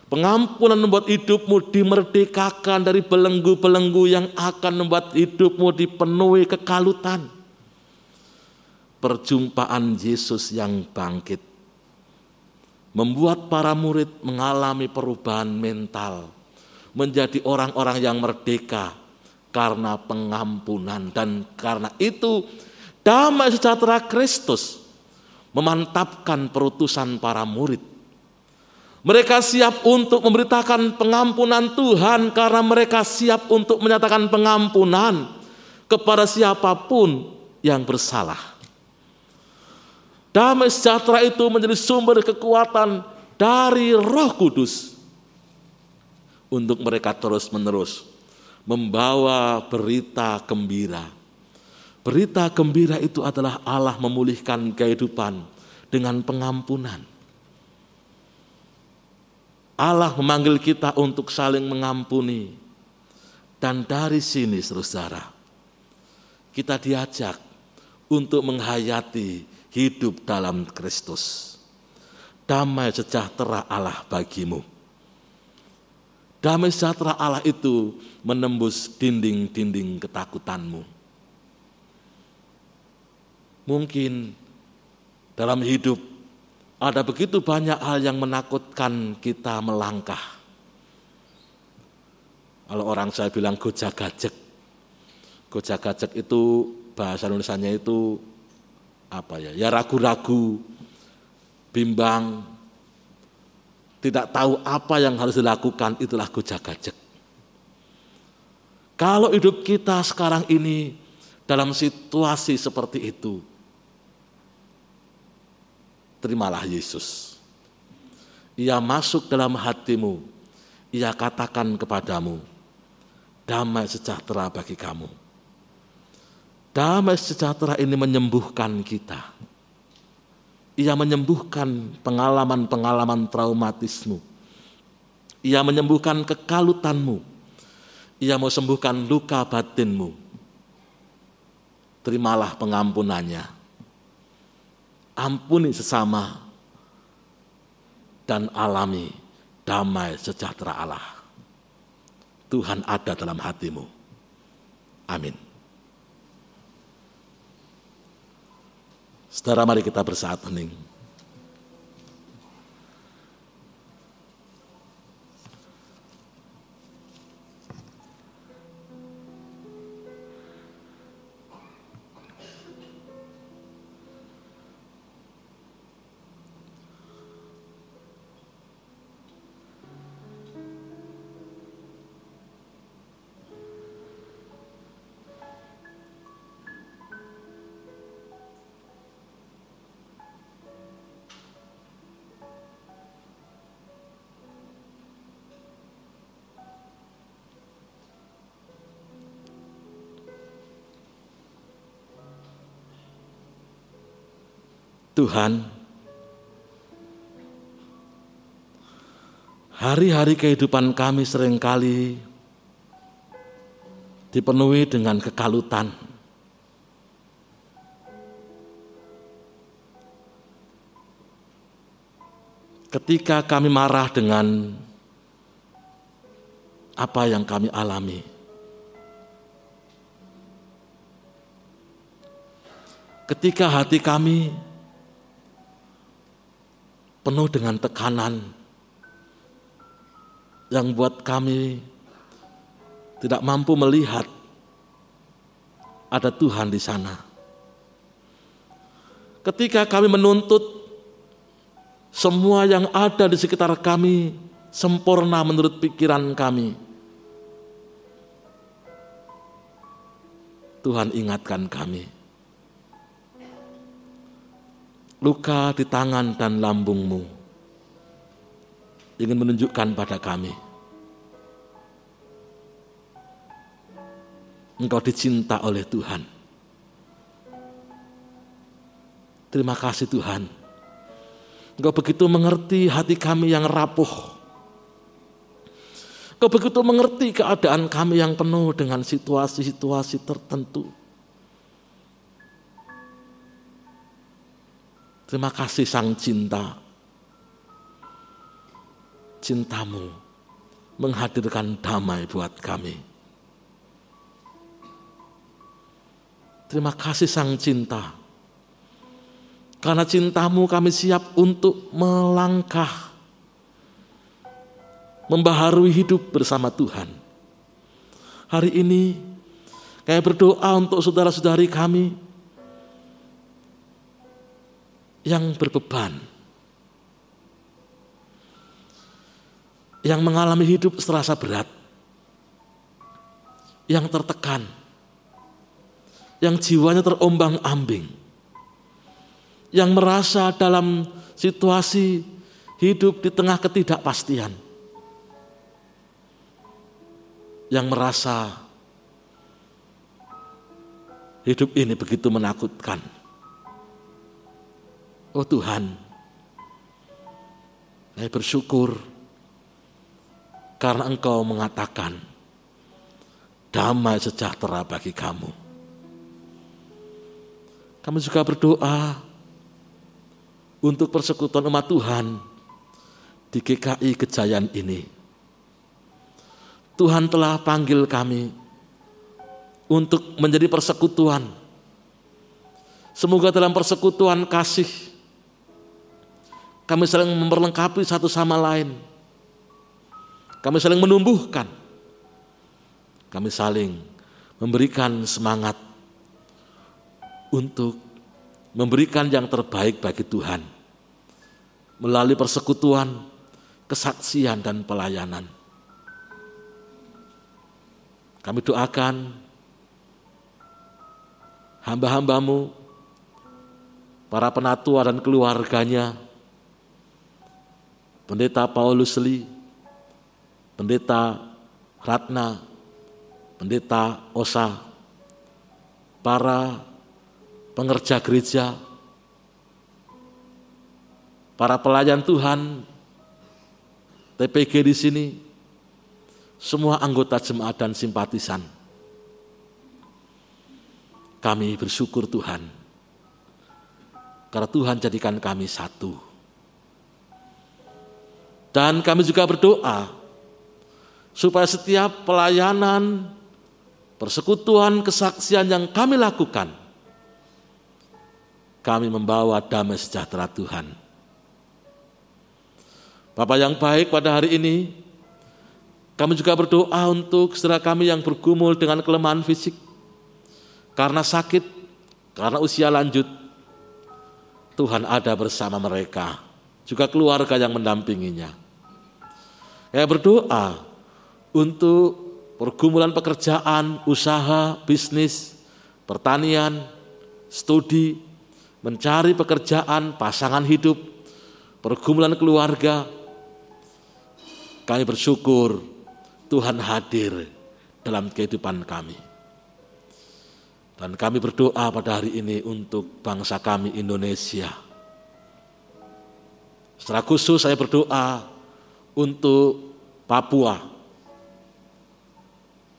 Pengampunan membuat hidupmu dimerdekakan dari belenggu-belenggu yang akan membuat hidupmu dipenuhi kekalutan. Perjumpaan Yesus yang bangkit membuat para murid mengalami perubahan mental, menjadi orang-orang yang merdeka karena pengampunan dan karena itu damai sejahtera Kristus memantapkan perutusan para murid mereka siap untuk memberitakan pengampunan Tuhan karena mereka siap untuk menyatakan pengampunan kepada siapa pun yang bersalah. Damai sejahtera itu menjadi sumber kekuatan dari Roh Kudus untuk mereka terus-menerus membawa berita gembira. Berita gembira itu adalah Allah memulihkan kehidupan dengan pengampunan. Allah memanggil kita untuk saling mengampuni. Dan dari sini saudara, kita diajak untuk menghayati hidup dalam Kristus. Damai sejahtera Allah bagimu. Damai sejahtera Allah itu menembus dinding-dinding ketakutanmu. Mungkin dalam hidup ada begitu banyak hal yang menakutkan kita melangkah. Kalau orang saya bilang gojak gajek. Gojak gajek itu bahasa Indonesia itu apa ya? Ya ragu-ragu, bimbang, tidak tahu apa yang harus dilakukan itulah gojak gajek. Kalau hidup kita sekarang ini dalam situasi seperti itu, terimalah Yesus. Ia masuk dalam hatimu, ia katakan kepadamu, damai sejahtera bagi kamu. Damai sejahtera ini menyembuhkan kita. Ia menyembuhkan pengalaman-pengalaman traumatismu. Ia menyembuhkan kekalutanmu. Ia mau sembuhkan luka batinmu. Terimalah pengampunannya ampuni sesama, dan alami damai sejahtera Allah. Tuhan ada dalam hatimu. Amin. Saudara mari kita bersaat hening. Tuhan, hari-hari kehidupan kami sering kali dipenuhi dengan kekalutan. Ketika kami marah dengan apa yang kami alami, ketika hati kami penuh dengan tekanan yang buat kami tidak mampu melihat ada Tuhan di sana. Ketika kami menuntut semua yang ada di sekitar kami sempurna menurut pikiran kami. Tuhan ingatkan kami luka di tangan dan lambungmu ingin menunjukkan pada kami engkau dicinta oleh Tuhan. Terima kasih Tuhan. Engkau begitu mengerti hati kami yang rapuh. Engkau begitu mengerti keadaan kami yang penuh dengan situasi-situasi tertentu. Terima kasih Sang Cinta. Cintamu menghadirkan damai buat kami. Terima kasih Sang Cinta. Karena cintamu kami siap untuk melangkah. Membaharui hidup bersama Tuhan. Hari ini kami berdoa untuk saudara-saudari kami yang berbeban, yang mengalami hidup serasa berat, yang tertekan, yang jiwanya terombang-ambing, yang merasa dalam situasi hidup di tengah ketidakpastian, yang merasa hidup ini begitu menakutkan Oh Tuhan, saya bersyukur karena Engkau mengatakan damai sejahtera bagi kamu. Kami juga berdoa untuk persekutuan umat Tuhan di GKI Kejayaan ini. Tuhan telah panggil kami untuk menjadi persekutuan. Semoga dalam persekutuan kasih kami saling memperlengkapi satu sama lain. Kami saling menumbuhkan. Kami saling memberikan semangat untuk memberikan yang terbaik bagi Tuhan melalui persekutuan, kesaksian, dan pelayanan. Kami doakan hamba-hambamu, para penatua dan keluarganya, Pendeta Paulus Lee, Pendeta Ratna, Pendeta Osa, para pengerja gereja, para pelayan Tuhan, TPG di sini, semua anggota jemaat dan simpatisan. Kami bersyukur Tuhan, karena Tuhan jadikan kami satu dan kami juga berdoa, supaya setiap pelayanan, persekutuan, kesaksian yang kami lakukan, kami membawa damai sejahtera Tuhan. Bapak yang baik pada hari ini, kami juga berdoa untuk saudara kami yang bergumul dengan kelemahan fisik, karena sakit, karena usia lanjut, Tuhan ada bersama mereka, juga keluarga yang mendampinginya. Saya berdoa untuk pergumulan pekerjaan, usaha, bisnis, pertanian, studi, mencari pekerjaan, pasangan hidup, pergumulan keluarga. Kami bersyukur Tuhan hadir dalam kehidupan kami. Dan kami berdoa pada hari ini untuk bangsa kami Indonesia. Secara khusus saya berdoa untuk Papua.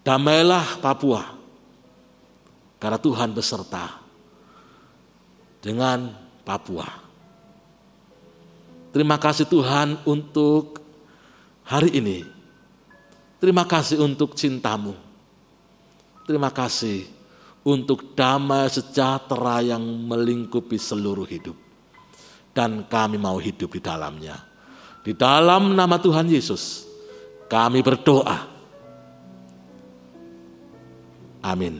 Damailah Papua. Karena Tuhan beserta dengan Papua. Terima kasih Tuhan untuk hari ini Terima kasih untuk cintamu. Terima kasih untuk damai sejahtera yang melingkupi seluruh hidup. Dan kami mau hidup di dalamnya. Di dalam nama Tuhan Yesus, kami berdoa. Amin.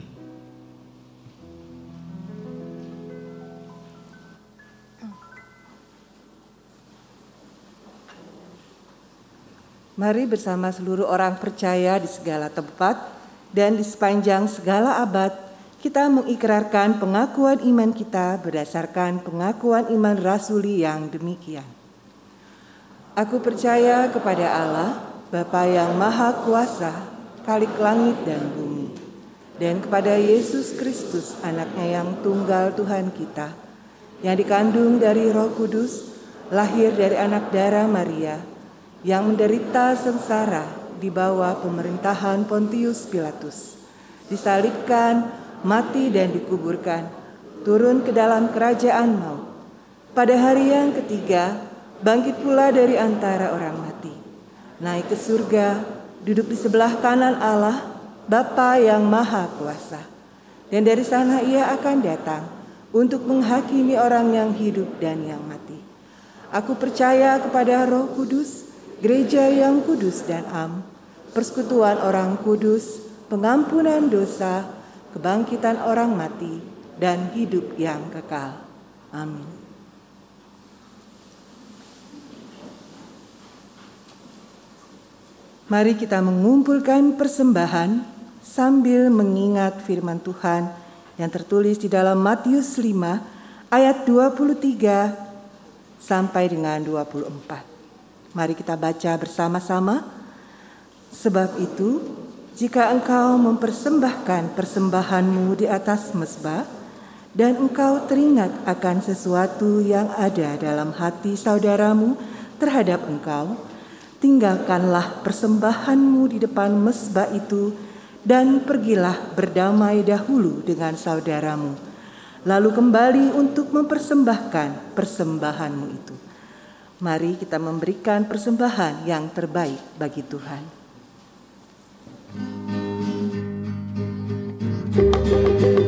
Mari bersama seluruh orang percaya di segala tempat dan di sepanjang segala abad kita mengikrarkan pengakuan iman kita berdasarkan pengakuan iman rasuli yang demikian. Aku percaya kepada Allah, Bapa yang Maha Kuasa, Kalik langit dan bumi, dan kepada Yesus Kristus, anaknya yang tunggal Tuhan kita, yang dikandung dari roh kudus, lahir dari anak darah Maria, yang menderita sengsara di bawah pemerintahan Pontius Pilatus, disalibkan, mati dan dikuburkan, turun ke dalam kerajaan maut. Pada hari yang ketiga, bangkit pula dari antara orang mati, naik ke surga, duduk di sebelah kanan Allah, Bapa yang Maha Kuasa. Dan dari sana ia akan datang untuk menghakimi orang yang hidup dan yang mati. Aku percaya kepada Roh Kudus, gereja yang kudus dan am, persekutuan orang kudus, pengampunan dosa, kebangkitan orang mati, dan hidup yang kekal. Amin. Mari kita mengumpulkan persembahan sambil mengingat firman Tuhan yang tertulis di dalam Matius 5 ayat 23 sampai dengan 24. Mari kita baca bersama-sama. Sebab itu, jika engkau mempersembahkan persembahanmu di atas mesbah, dan engkau teringat akan sesuatu yang ada dalam hati saudaramu terhadap engkau, tinggalkanlah persembahanmu di depan mesbah itu dan pergilah berdamai dahulu dengan saudaramu. Lalu kembali untuk mempersembahkan persembahanmu itu. Mari kita memberikan persembahan yang terbaik bagi Tuhan. Thank you.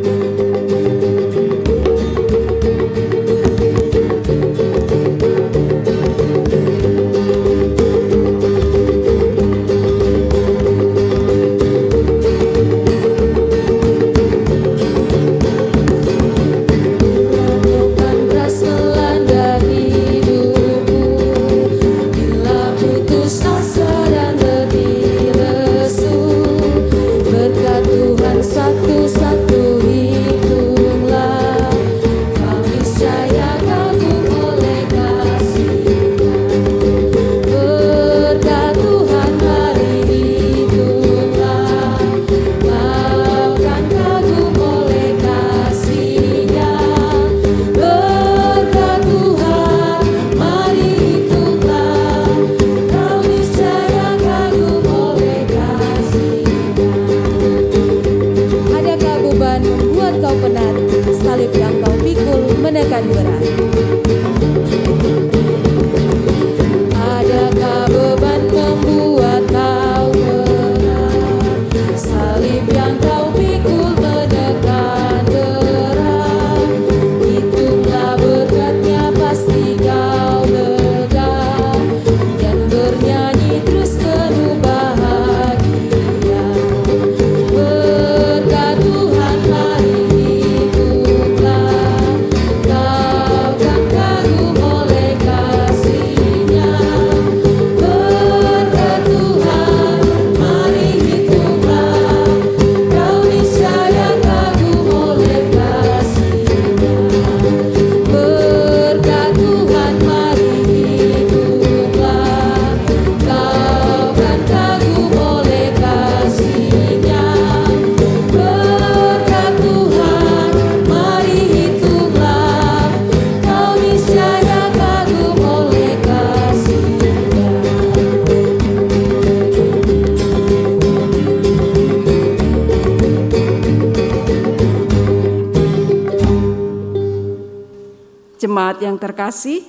Terkasih,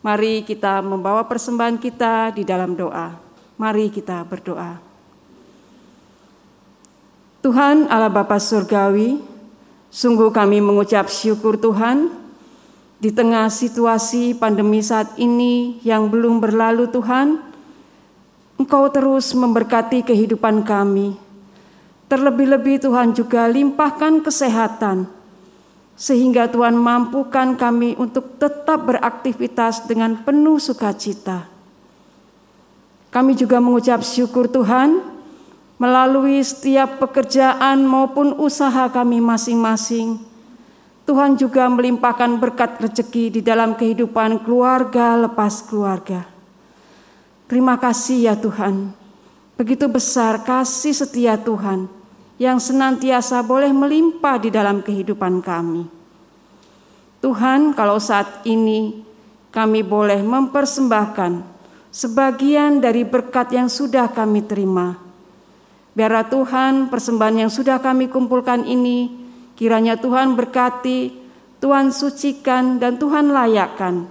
mari kita membawa persembahan kita di dalam doa. Mari kita berdoa. Tuhan Allah Bapa Surgawi, sungguh kami mengucap syukur Tuhan di tengah situasi pandemi saat ini yang belum berlalu Tuhan, Engkau terus memberkati kehidupan kami. Terlebih-lebih Tuhan juga limpahkan kesehatan, sehingga Tuhan mampukan kami untuk tetap beraktivitas dengan penuh sukacita. Kami juga mengucap syukur Tuhan melalui setiap pekerjaan maupun usaha kami masing-masing Tuhan juga melimpahkan berkat rezeki di dalam kehidupan keluarga lepas keluarga. Terima kasih ya Tuhan. Begitu besar kasih setia Tuhan yang senantiasa boleh melimpah di dalam kehidupan kami. Tuhan, kalau saat ini kami boleh mempersembahkan sebagian dari berkat yang sudah kami terima. Biarlah Tuhan persembahan yang sudah kami kumpulkan ini Kiranya Tuhan berkati, Tuhan sucikan, dan Tuhan layakkan,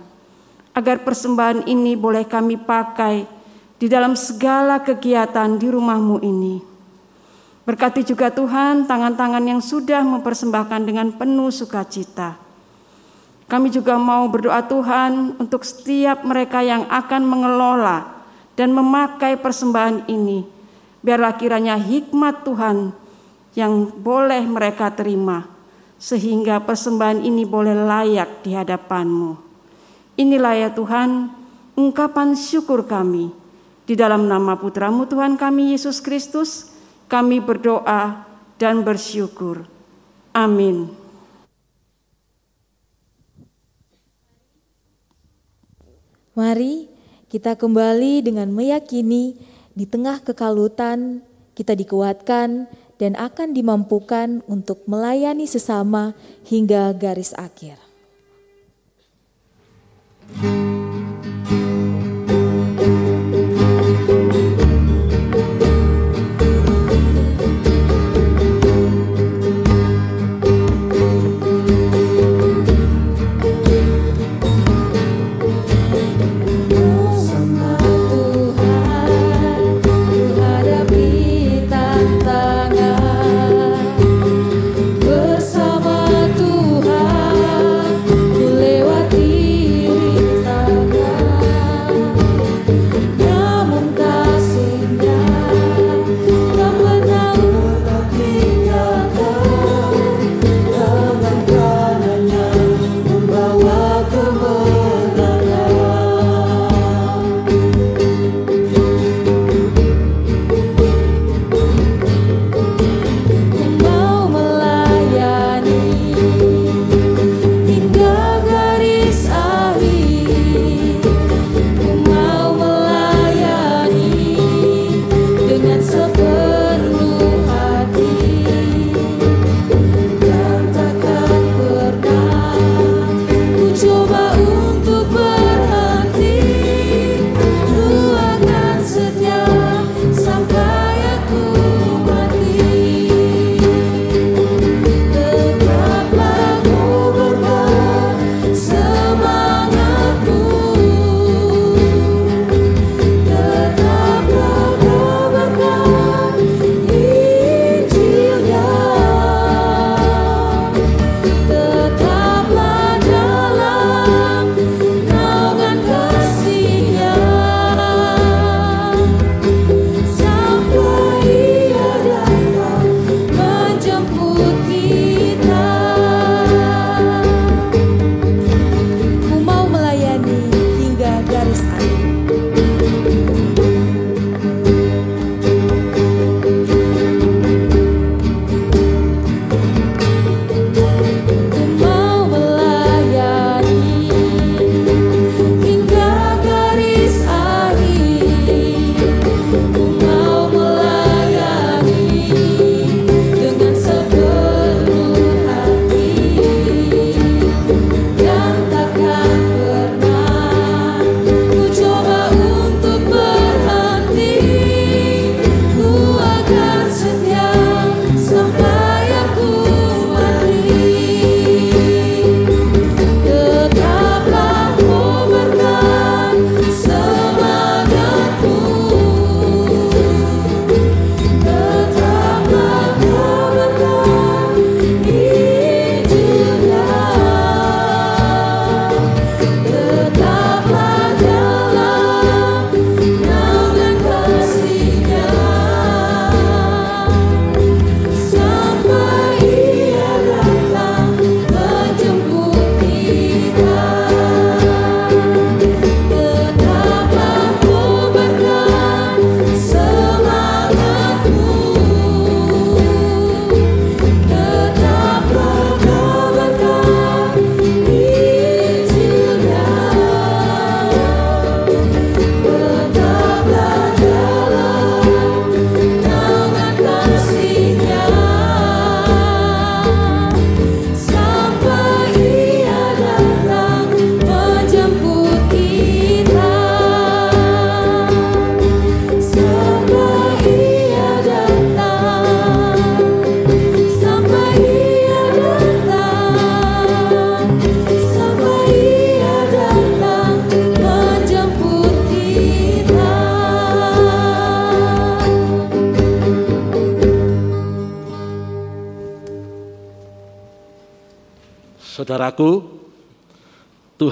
agar persembahan ini boleh kami pakai di dalam segala kegiatan di rumahmu ini. Berkati juga Tuhan tangan-tangan yang sudah mempersembahkan dengan penuh sukacita. Kami juga mau berdoa Tuhan untuk setiap mereka yang akan mengelola dan memakai persembahan ini. Biarlah kiranya hikmat Tuhan yang boleh mereka terima, sehingga persembahan ini boleh layak di hadapanmu. Inilah ya Tuhan, ungkapan syukur kami. Di dalam nama putramu Tuhan kami Yesus Kristus, kami berdoa dan bersyukur. Amin. Mari kita kembali dengan meyakini di tengah kekalutan kita dikuatkan dan akan dimampukan untuk melayani sesama hingga garis akhir. Saudaraku,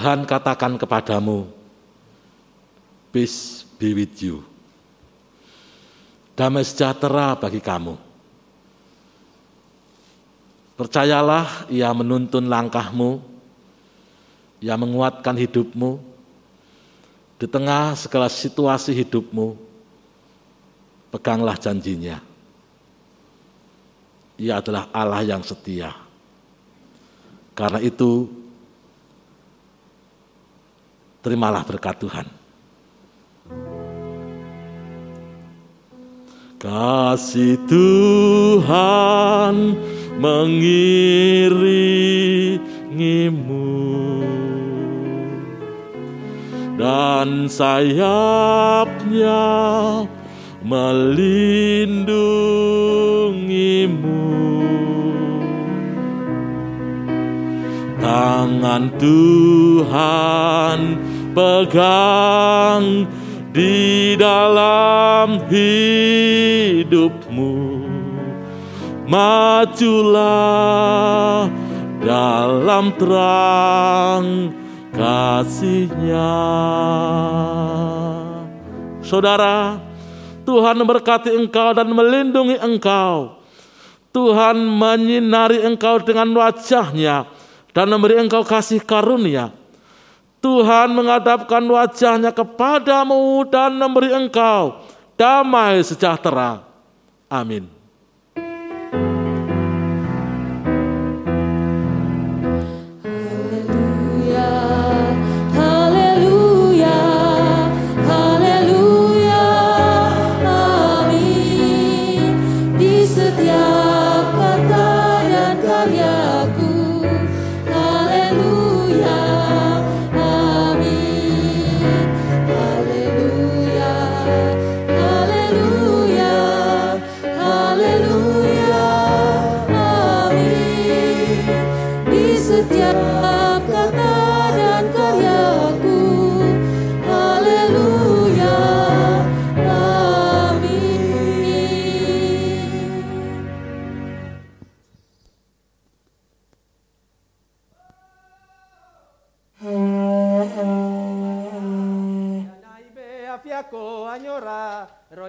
Tuhan katakan kepadamu, peace be with you. Damai sejahtera bagi kamu. Percayalah, ia menuntun langkahmu, ia menguatkan hidupmu, di tengah segala situasi hidupmu, peganglah janjinya. Ia adalah Allah yang setia. Karena itu, terimalah berkat Tuhan. Kasih Tuhan mengiringimu dan sayapnya melindungimu. Tangan Tuhan pegang di dalam hidupmu. Majulah dalam terang kasihnya. Saudara, Tuhan memberkati engkau dan melindungi engkau. Tuhan menyinari engkau dengan wajahnya dan memberi engkau kasih karunia. Tuhan menghadapkan wajahnya kepadamu dan memberi engkau damai sejahtera. Amin.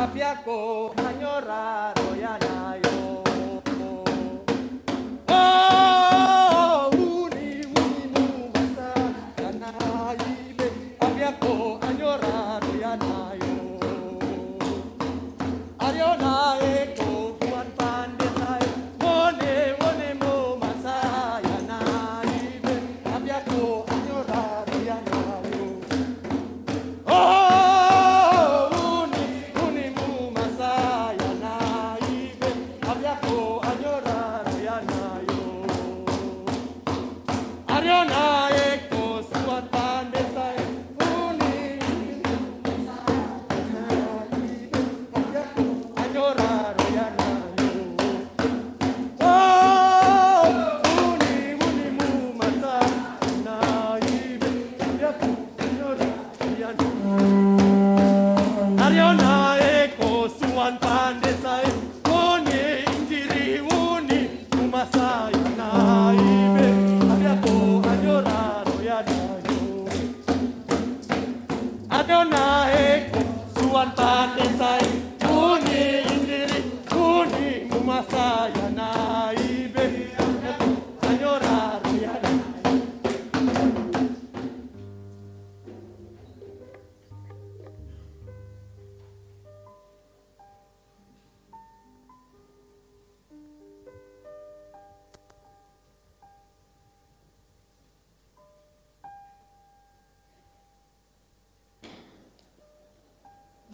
mafiako, añorra doiana yo. Oh!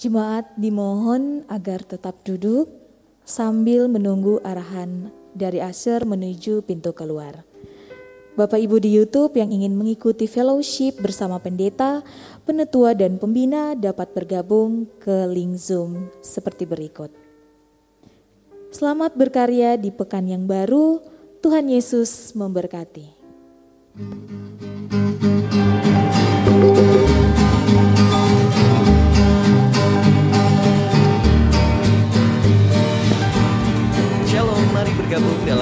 Jemaat dimohon agar tetap duduk sambil menunggu arahan dari Aser menuju pintu keluar. Bapak Ibu di YouTube yang ingin mengikuti fellowship bersama pendeta, penetua dan pembina dapat bergabung ke link Zoom seperti berikut. Selamat berkarya di pekan yang baru. Tuhan Yesus memberkati. bergabung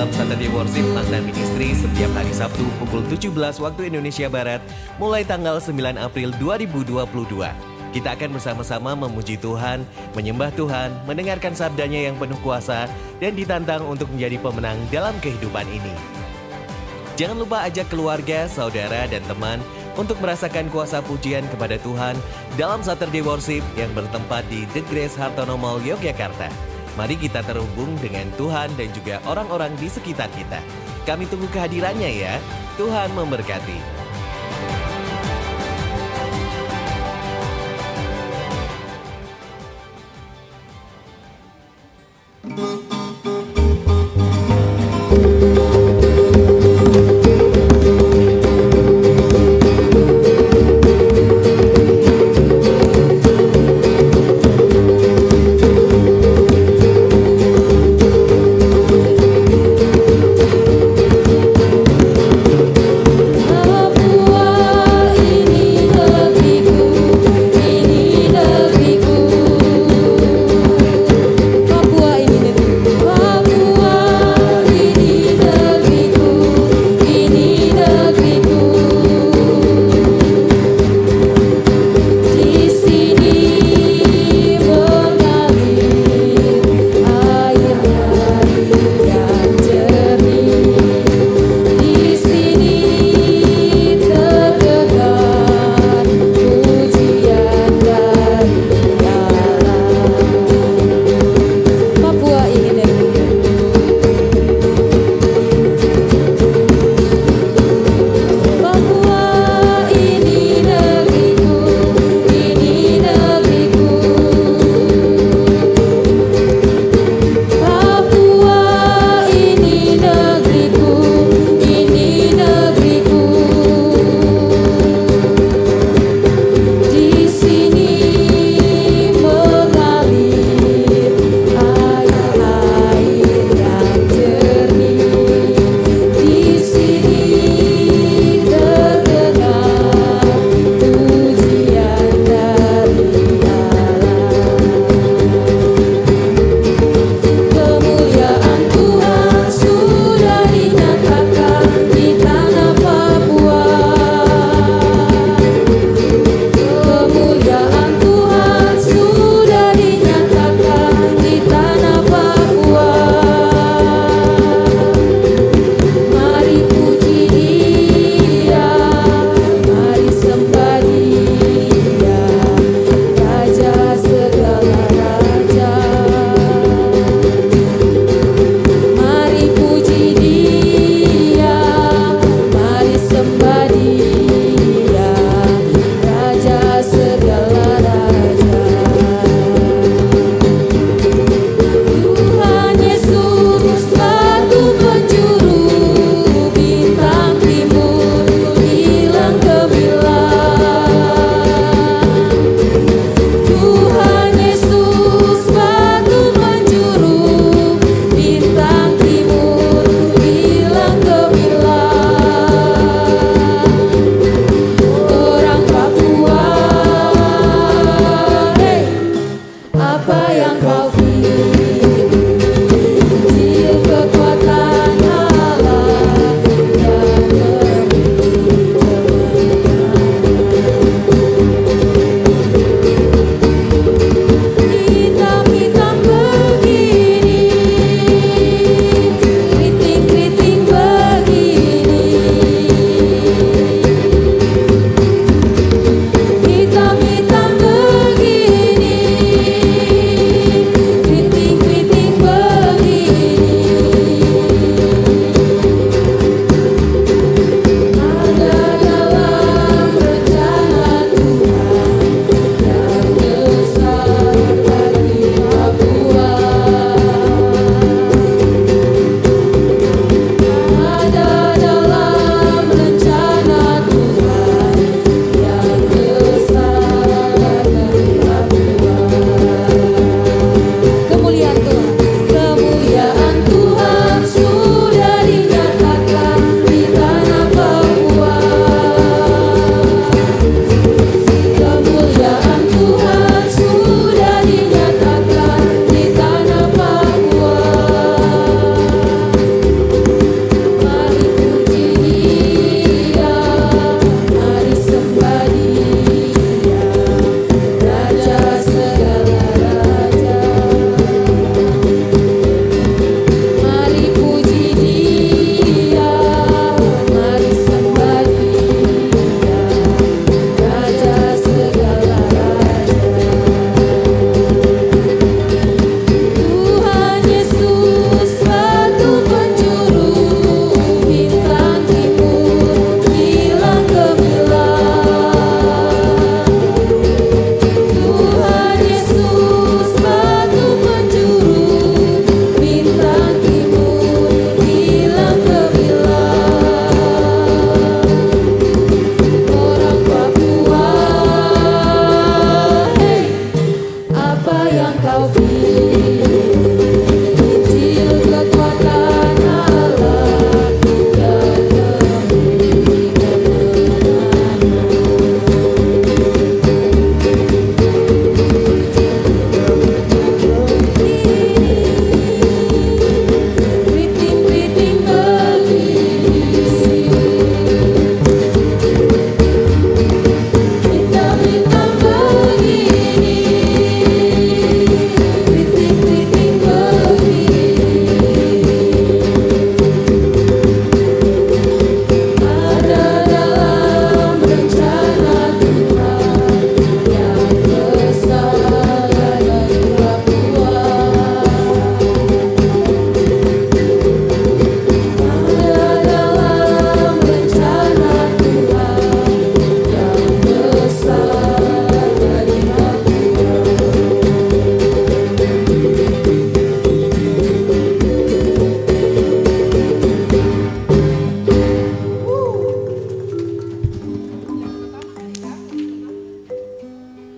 dalam Saturday Worship Magna Ministry setiap hari Sabtu pukul 17 waktu Indonesia Barat mulai tanggal 9 April 2022. Kita akan bersama-sama memuji Tuhan, menyembah Tuhan, mendengarkan sabdanya yang penuh kuasa, dan ditantang untuk menjadi pemenang dalam kehidupan ini. Jangan lupa ajak keluarga, saudara, dan teman untuk merasakan kuasa pujian kepada Tuhan dalam Saturday Worship yang bertempat di The Grace Hartono Mall, Yogyakarta. Mari kita terhubung dengan Tuhan dan juga orang-orang di sekitar kita. Kami tunggu kehadirannya ya. Tuhan memberkati.